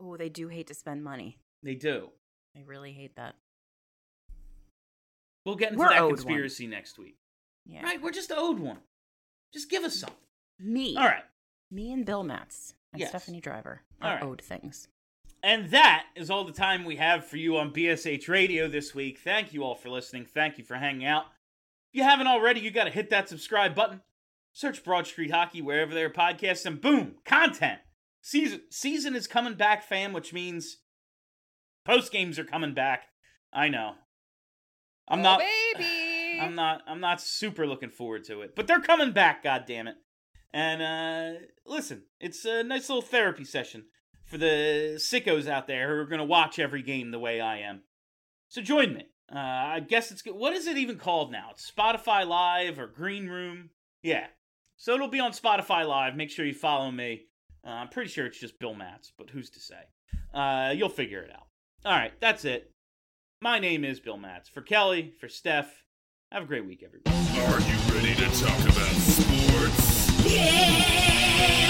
Oh, they do hate to spend money. They do. They really hate that. We'll get into We're that owed one. conspiracy next week. Yeah. Right, we're just owed one. Just give us something. Me. All right. Me and Bill Matz and Yes. Stephanie Driver are right. owed things. And that is all the time we have for you on BSH Radio this week. Thank you all for listening. Thank you for hanging out. If you haven't already, you got to hit that subscribe button. Search Broad Street Hockey wherever there are podcasts, and boom, content. Season season is coming back, fam, which means post games are coming back. I know. I'm Oh, not. baby. I'm not I'm not super looking forward to it. But they're coming back, god damn it. And uh listen, it's a nice little therapy session for the sickos out there who are going to watch every game the way I am. So join me. Uh I guess it's what is it even called now? It's Spotify Live or Green Room. Yeah. So it'll be on Spotify Live. Make sure you follow me. Uh, I'm pretty sure it's just Bill Matz, but who's to say? Uh, you'll figure it out. All right, that's it. My name is Bill Matz. For Kelly, for Steph, have a great week, everybody. Are you ready to talk about sports? Who's